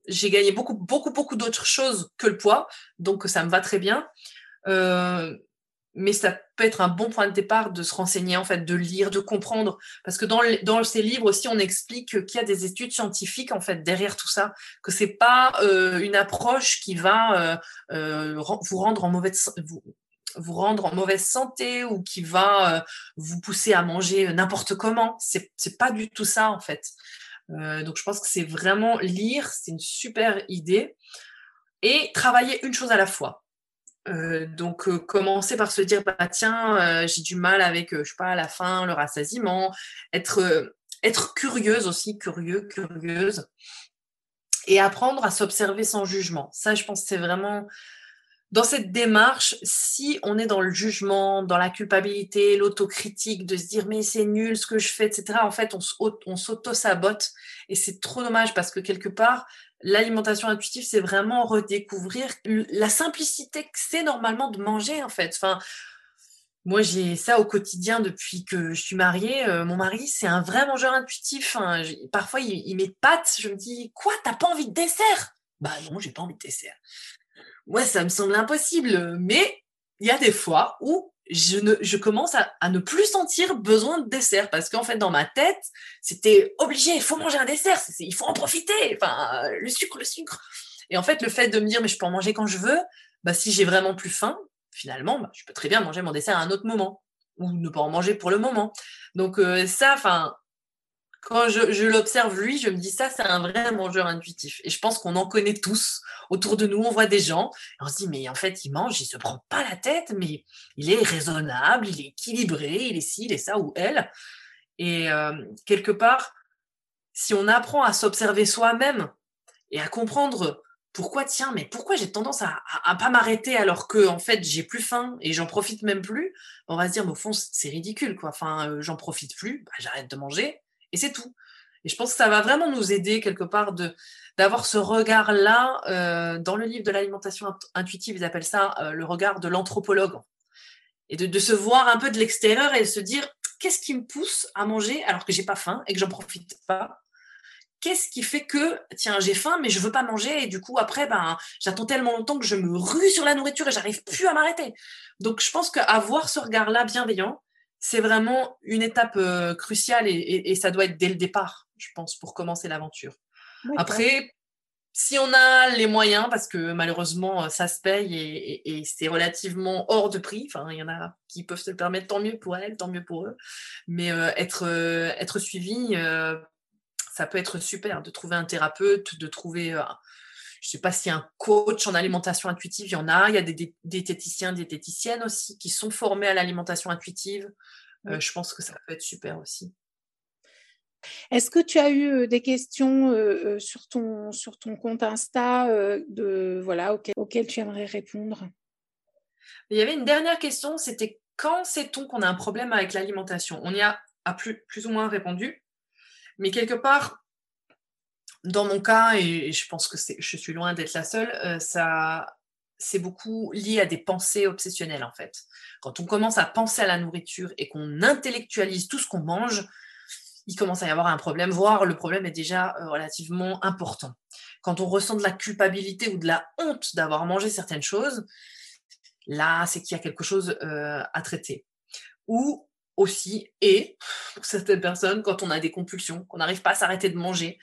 j'ai gagné beaucoup, beaucoup, beaucoup d'autres choses que le poids, donc ça me va très bien mais ça peut être un bon point de départ de se renseigner, en fait, de lire, de comprendre. Parce que dans, dans ces livres aussi, on explique qu'il y a des études scientifiques, en fait, derrière tout ça, que c'est pas euh, une approche qui va euh, euh, vous rendre en mauvaise vous, vous rendre en mauvaise santé ou qui va vous pousser à manger n'importe comment. C'est c'est pas du tout ça en fait. donc je pense que c'est vraiment lire, c'est une super idée et travailler une chose à la fois. Euh, donc euh, commencer par se dire bah tiens euh, j'ai du mal avec je pas la faim le rassasiement être être curieuse aussi curieux curieuse et apprendre à s'observer sans jugement. Ça je pense c'est vraiment dans cette démarche si on est dans le jugement dans la culpabilité l'autocritique de se dire mais c'est nul ce que je fais etc en fait on, on s'auto sabote et c'est trop dommage parce que quelque part l'alimentation intuitive, c'est vraiment redécouvrir la simplicité que c'est normalement de manger, en fait. Enfin, moi, j'ai ça au quotidien depuis que je suis mariée. Euh, mon mari, c'est un vrai mangeur intuitif. Hein. Parfois, il, met de pâtes. Je me dis, quoi, t'as pas envie de dessert? Bah non, j'ai pas envie de dessert. moi, ça me semble impossible. Mais il y a des fois où je, commence à, à, ne plus sentir besoin de dessert parce qu'en fait, dans ma tête, c'était obligé, il faut manger un dessert, il faut en profiter. Enfin, le sucre, le sucre. Et en fait, le fait de me dire, mais je peux en manger quand je veux, bah, si j'ai vraiment plus faim, finalement, bah, je peux très bien manger mon dessert à un autre moment ou ne pas en manger pour le moment. Donc euh, ça, enfin, quand je, l'observe lui, je me dis ça, c'est un vrai mangeur intuitif. Et je pense qu'on en connaît tous. Autour de nous, on voit des gens, on se dit, mais en fait, il mange, il se prend pas la tête, mais il est raisonnable, il est équilibré, il est ci, il est ça ou elle. Et euh, quelque part, si on apprend à s'observer soi-même et à comprendre pourquoi tiens mais pourquoi j'ai tendance à, à, pas m'arrêter alors que en fait j'ai plus faim et j'en profite même plus on va se dire mais au fond c'est ridicule quoi enfin euh, j'en profite plus bah, j'arrête de manger et c'est tout. Et je pense que ça va vraiment nous aider quelque part de d'avoir ce regard-là. Euh, dans le livre de l'alimentation intuitive, ils appellent ça euh, le regard de l'anthropologue. Et de, se voir un peu de l'extérieur et de se dire qu'est-ce qui me pousse à manger alors que j'ai pas faim et que j'en profite pas? Qu'est-ce qui fait que, tiens, j'ai faim, mais je veux pas manger, et du coup, après, ben, j'attends tellement longtemps que je me rue sur la nourriture et j'arrive plus à m'arrêter. Donc, je pense qu'avoir ce regard-là bienveillant, c'est vraiment une étape euh, cruciale et, ça doit être dès le départ, je pense, pour commencer l'aventure. Après, si on a les moyens, parce que malheureusement, ça se paye et, c'est relativement hors de prix, enfin, il y en a qui peuvent se le permettre, tant mieux pour elles, tant mieux pour eux, mais euh, être, euh, être suivi, ça peut être super de trouver un thérapeute, de trouver je ne sais pas s'il y a un coach en alimentation intuitive, il y en a. Il y a des diététiciens, diététiciennes aussi qui sont formés à l'alimentation intuitive. Euh, je pense que ça peut être super aussi. Est-ce que tu as eu euh, des questions euh, sur, ton, sur ton compte Insta de, voilà, auxquelles, tu aimerais répondre? Il y avait une dernière question, c'était quand sait-on qu'on a un problème avec l'alimentation? On y a, a plus, plus ou moins répondu, mais quelque part, dans mon cas, et je pense que je suis loin d'être la seule, euh, ça, c'est beaucoup lié à des pensées obsessionnelles en fait. Quand on commence à penser à la nourriture et qu'on intellectualise tout ce qu'on mange, il commence à y avoir un problème, voire le problème est déjà euh, relativement important. Quand on ressent de la culpabilité ou de la honte d'avoir mangé certaines choses, là, c'est qu'il y a quelque chose euh, à traiter. Ou aussi, et pour certaines personnes, quand on a des compulsions, qu'on n'arrive pas à s'arrêter de manger,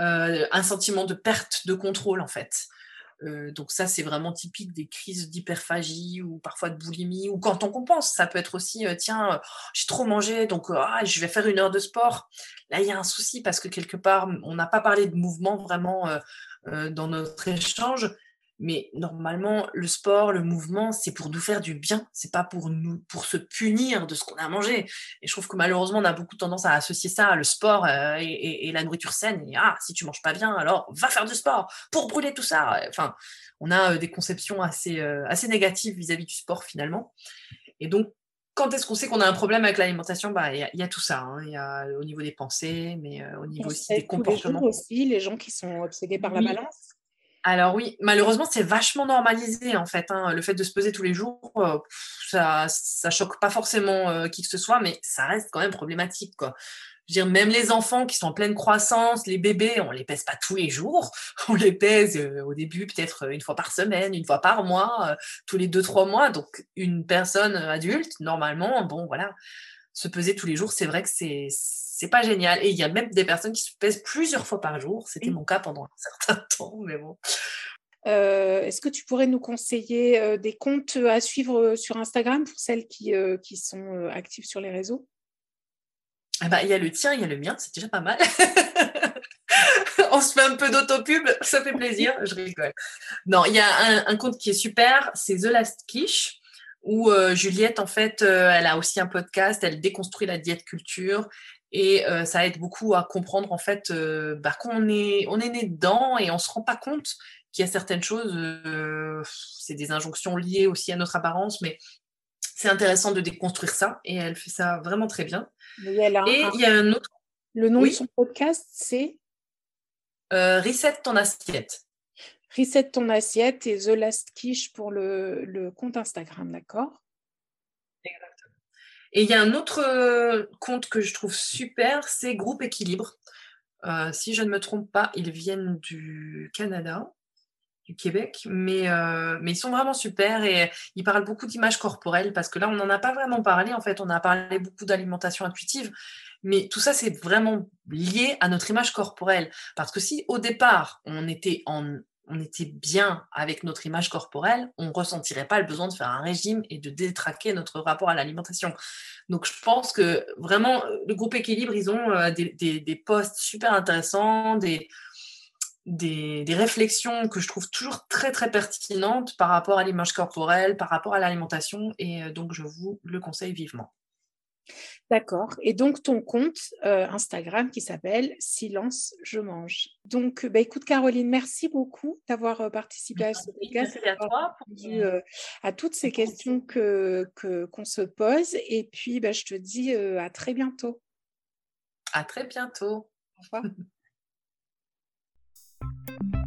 un sentiment de perte de contrôle en fait. Euh, donc ça, c'est vraiment typique des crises d'hyperphagie ou parfois de boulimie ou quand on compense. Ça peut être aussi, euh, tiens, j'ai trop mangé, donc ah, je vais faire une heure de sport. Là, il y a un souci parce que quelque part, on n'a pas parlé de mouvement vraiment dans notre échange. Mais normalement, le sport, le mouvement, c'est pour nous faire du bien. C'est pas pour nous, pour se punir de ce qu'on a mangé. Et je trouve que malheureusement, on a beaucoup tendance à associer ça, le sport euh, et, la nourriture saine. Et ah, si tu manges pas bien, alors va faire du sport pour brûler tout ça. Enfin, on a euh, des conceptions assez, euh, assez négatives vis-à-vis du sport finalement. Et donc, quand est-ce qu'on sait qu'on a un problème avec l'alimentation? Bah, il y, a tout ça. Hein. Il y a au niveau des pensées, mais au niveau aussi des comportements. Aussi, les gens qui sont obsédés par la balance. Alors oui, malheureusement, c'est vachement normalisé en fait. Hein. Le fait de se peser tous les jours, euh, ça, ça choque pas forcément euh, qui que ce soit, mais ça reste quand même problématique. Quoi. Je veux dire, même les enfants qui sont en pleine croissance, les bébés, on les pèse pas tous les jours. *laughs* On les pèse euh, au début peut-être une fois par semaine, une fois par mois, tous les deux trois mois. Donc une personne adulte, normalement, bon voilà, se peser tous les jours, c'est vrai que c'est c'est pas génial. Et il y a même des personnes qui se pèsent plusieurs fois par jour. C'était mon cas pendant un certain *laughs* temps, mais bon. Euh, est-ce que tu pourrais nous conseiller euh, des comptes à suivre euh, sur Instagram pour celles qui, qui sont actives sur les réseaux? Ah bah, Il y a le tien, il y a le mien, c'est déjà pas mal. *laughs* On se fait un peu d'autopub, ça fait plaisir, je rigole. Non, il y a un, un compte qui est super, c'est The Last Quiche où Juliette, en fait, elle a aussi un podcast, elle déconstruit la diète culture et euh, ça aide beaucoup à comprendre en fait euh, bah, qu'on est, on est né dedans et on se rend pas compte qu'il y a certaines choses, euh, c'est des injonctions liées aussi à notre apparence, mais c'est intéressant de déconstruire ça et elle fait ça vraiment très bien. et il y a un autre. Le nom de son podcast, c'est? Reset ton assiette. Reset ton assiette et The Last Quiche pour le, le compte Instagram, d'accord? Et il y a un autre euh, compte que je trouve super, c'est Groupe Équilibre. Euh, si je ne me trompe pas, ils viennent du Canada. Québec, mais, mais ils sont vraiment super et ils parlent beaucoup d'images corporelles parce que là, on n'en a pas vraiment parlé. En fait, on a parlé beaucoup d'alimentation intuitive, mais tout ça, c'est vraiment lié à notre image corporelle. Parce que si au départ, on était, en, on était bien avec notre image corporelle, on ne ressentirait pas le besoin de faire un régime et de détraquer notre rapport à l'alimentation. Donc, je pense que vraiment, le groupe Équilibre, ils ont des, des, des posts super intéressants, des des, réflexions que je trouve toujours très très pertinentes par rapport à l'image corporelle, par rapport à l'alimentation, et euh, donc je vous le conseille vivement. D'accord. Et donc ton compte euh, Instagram qui s'appelle Silence Je Mange. Donc, euh, bah, écoute Caroline, merci beaucoup d'avoir euh, participé à ce podcast, merci à toi répondu à toutes ces questions que qu'on se pose. Et puis, bah, je te dis à très bientôt. À très bientôt. Au revoir. *laughs*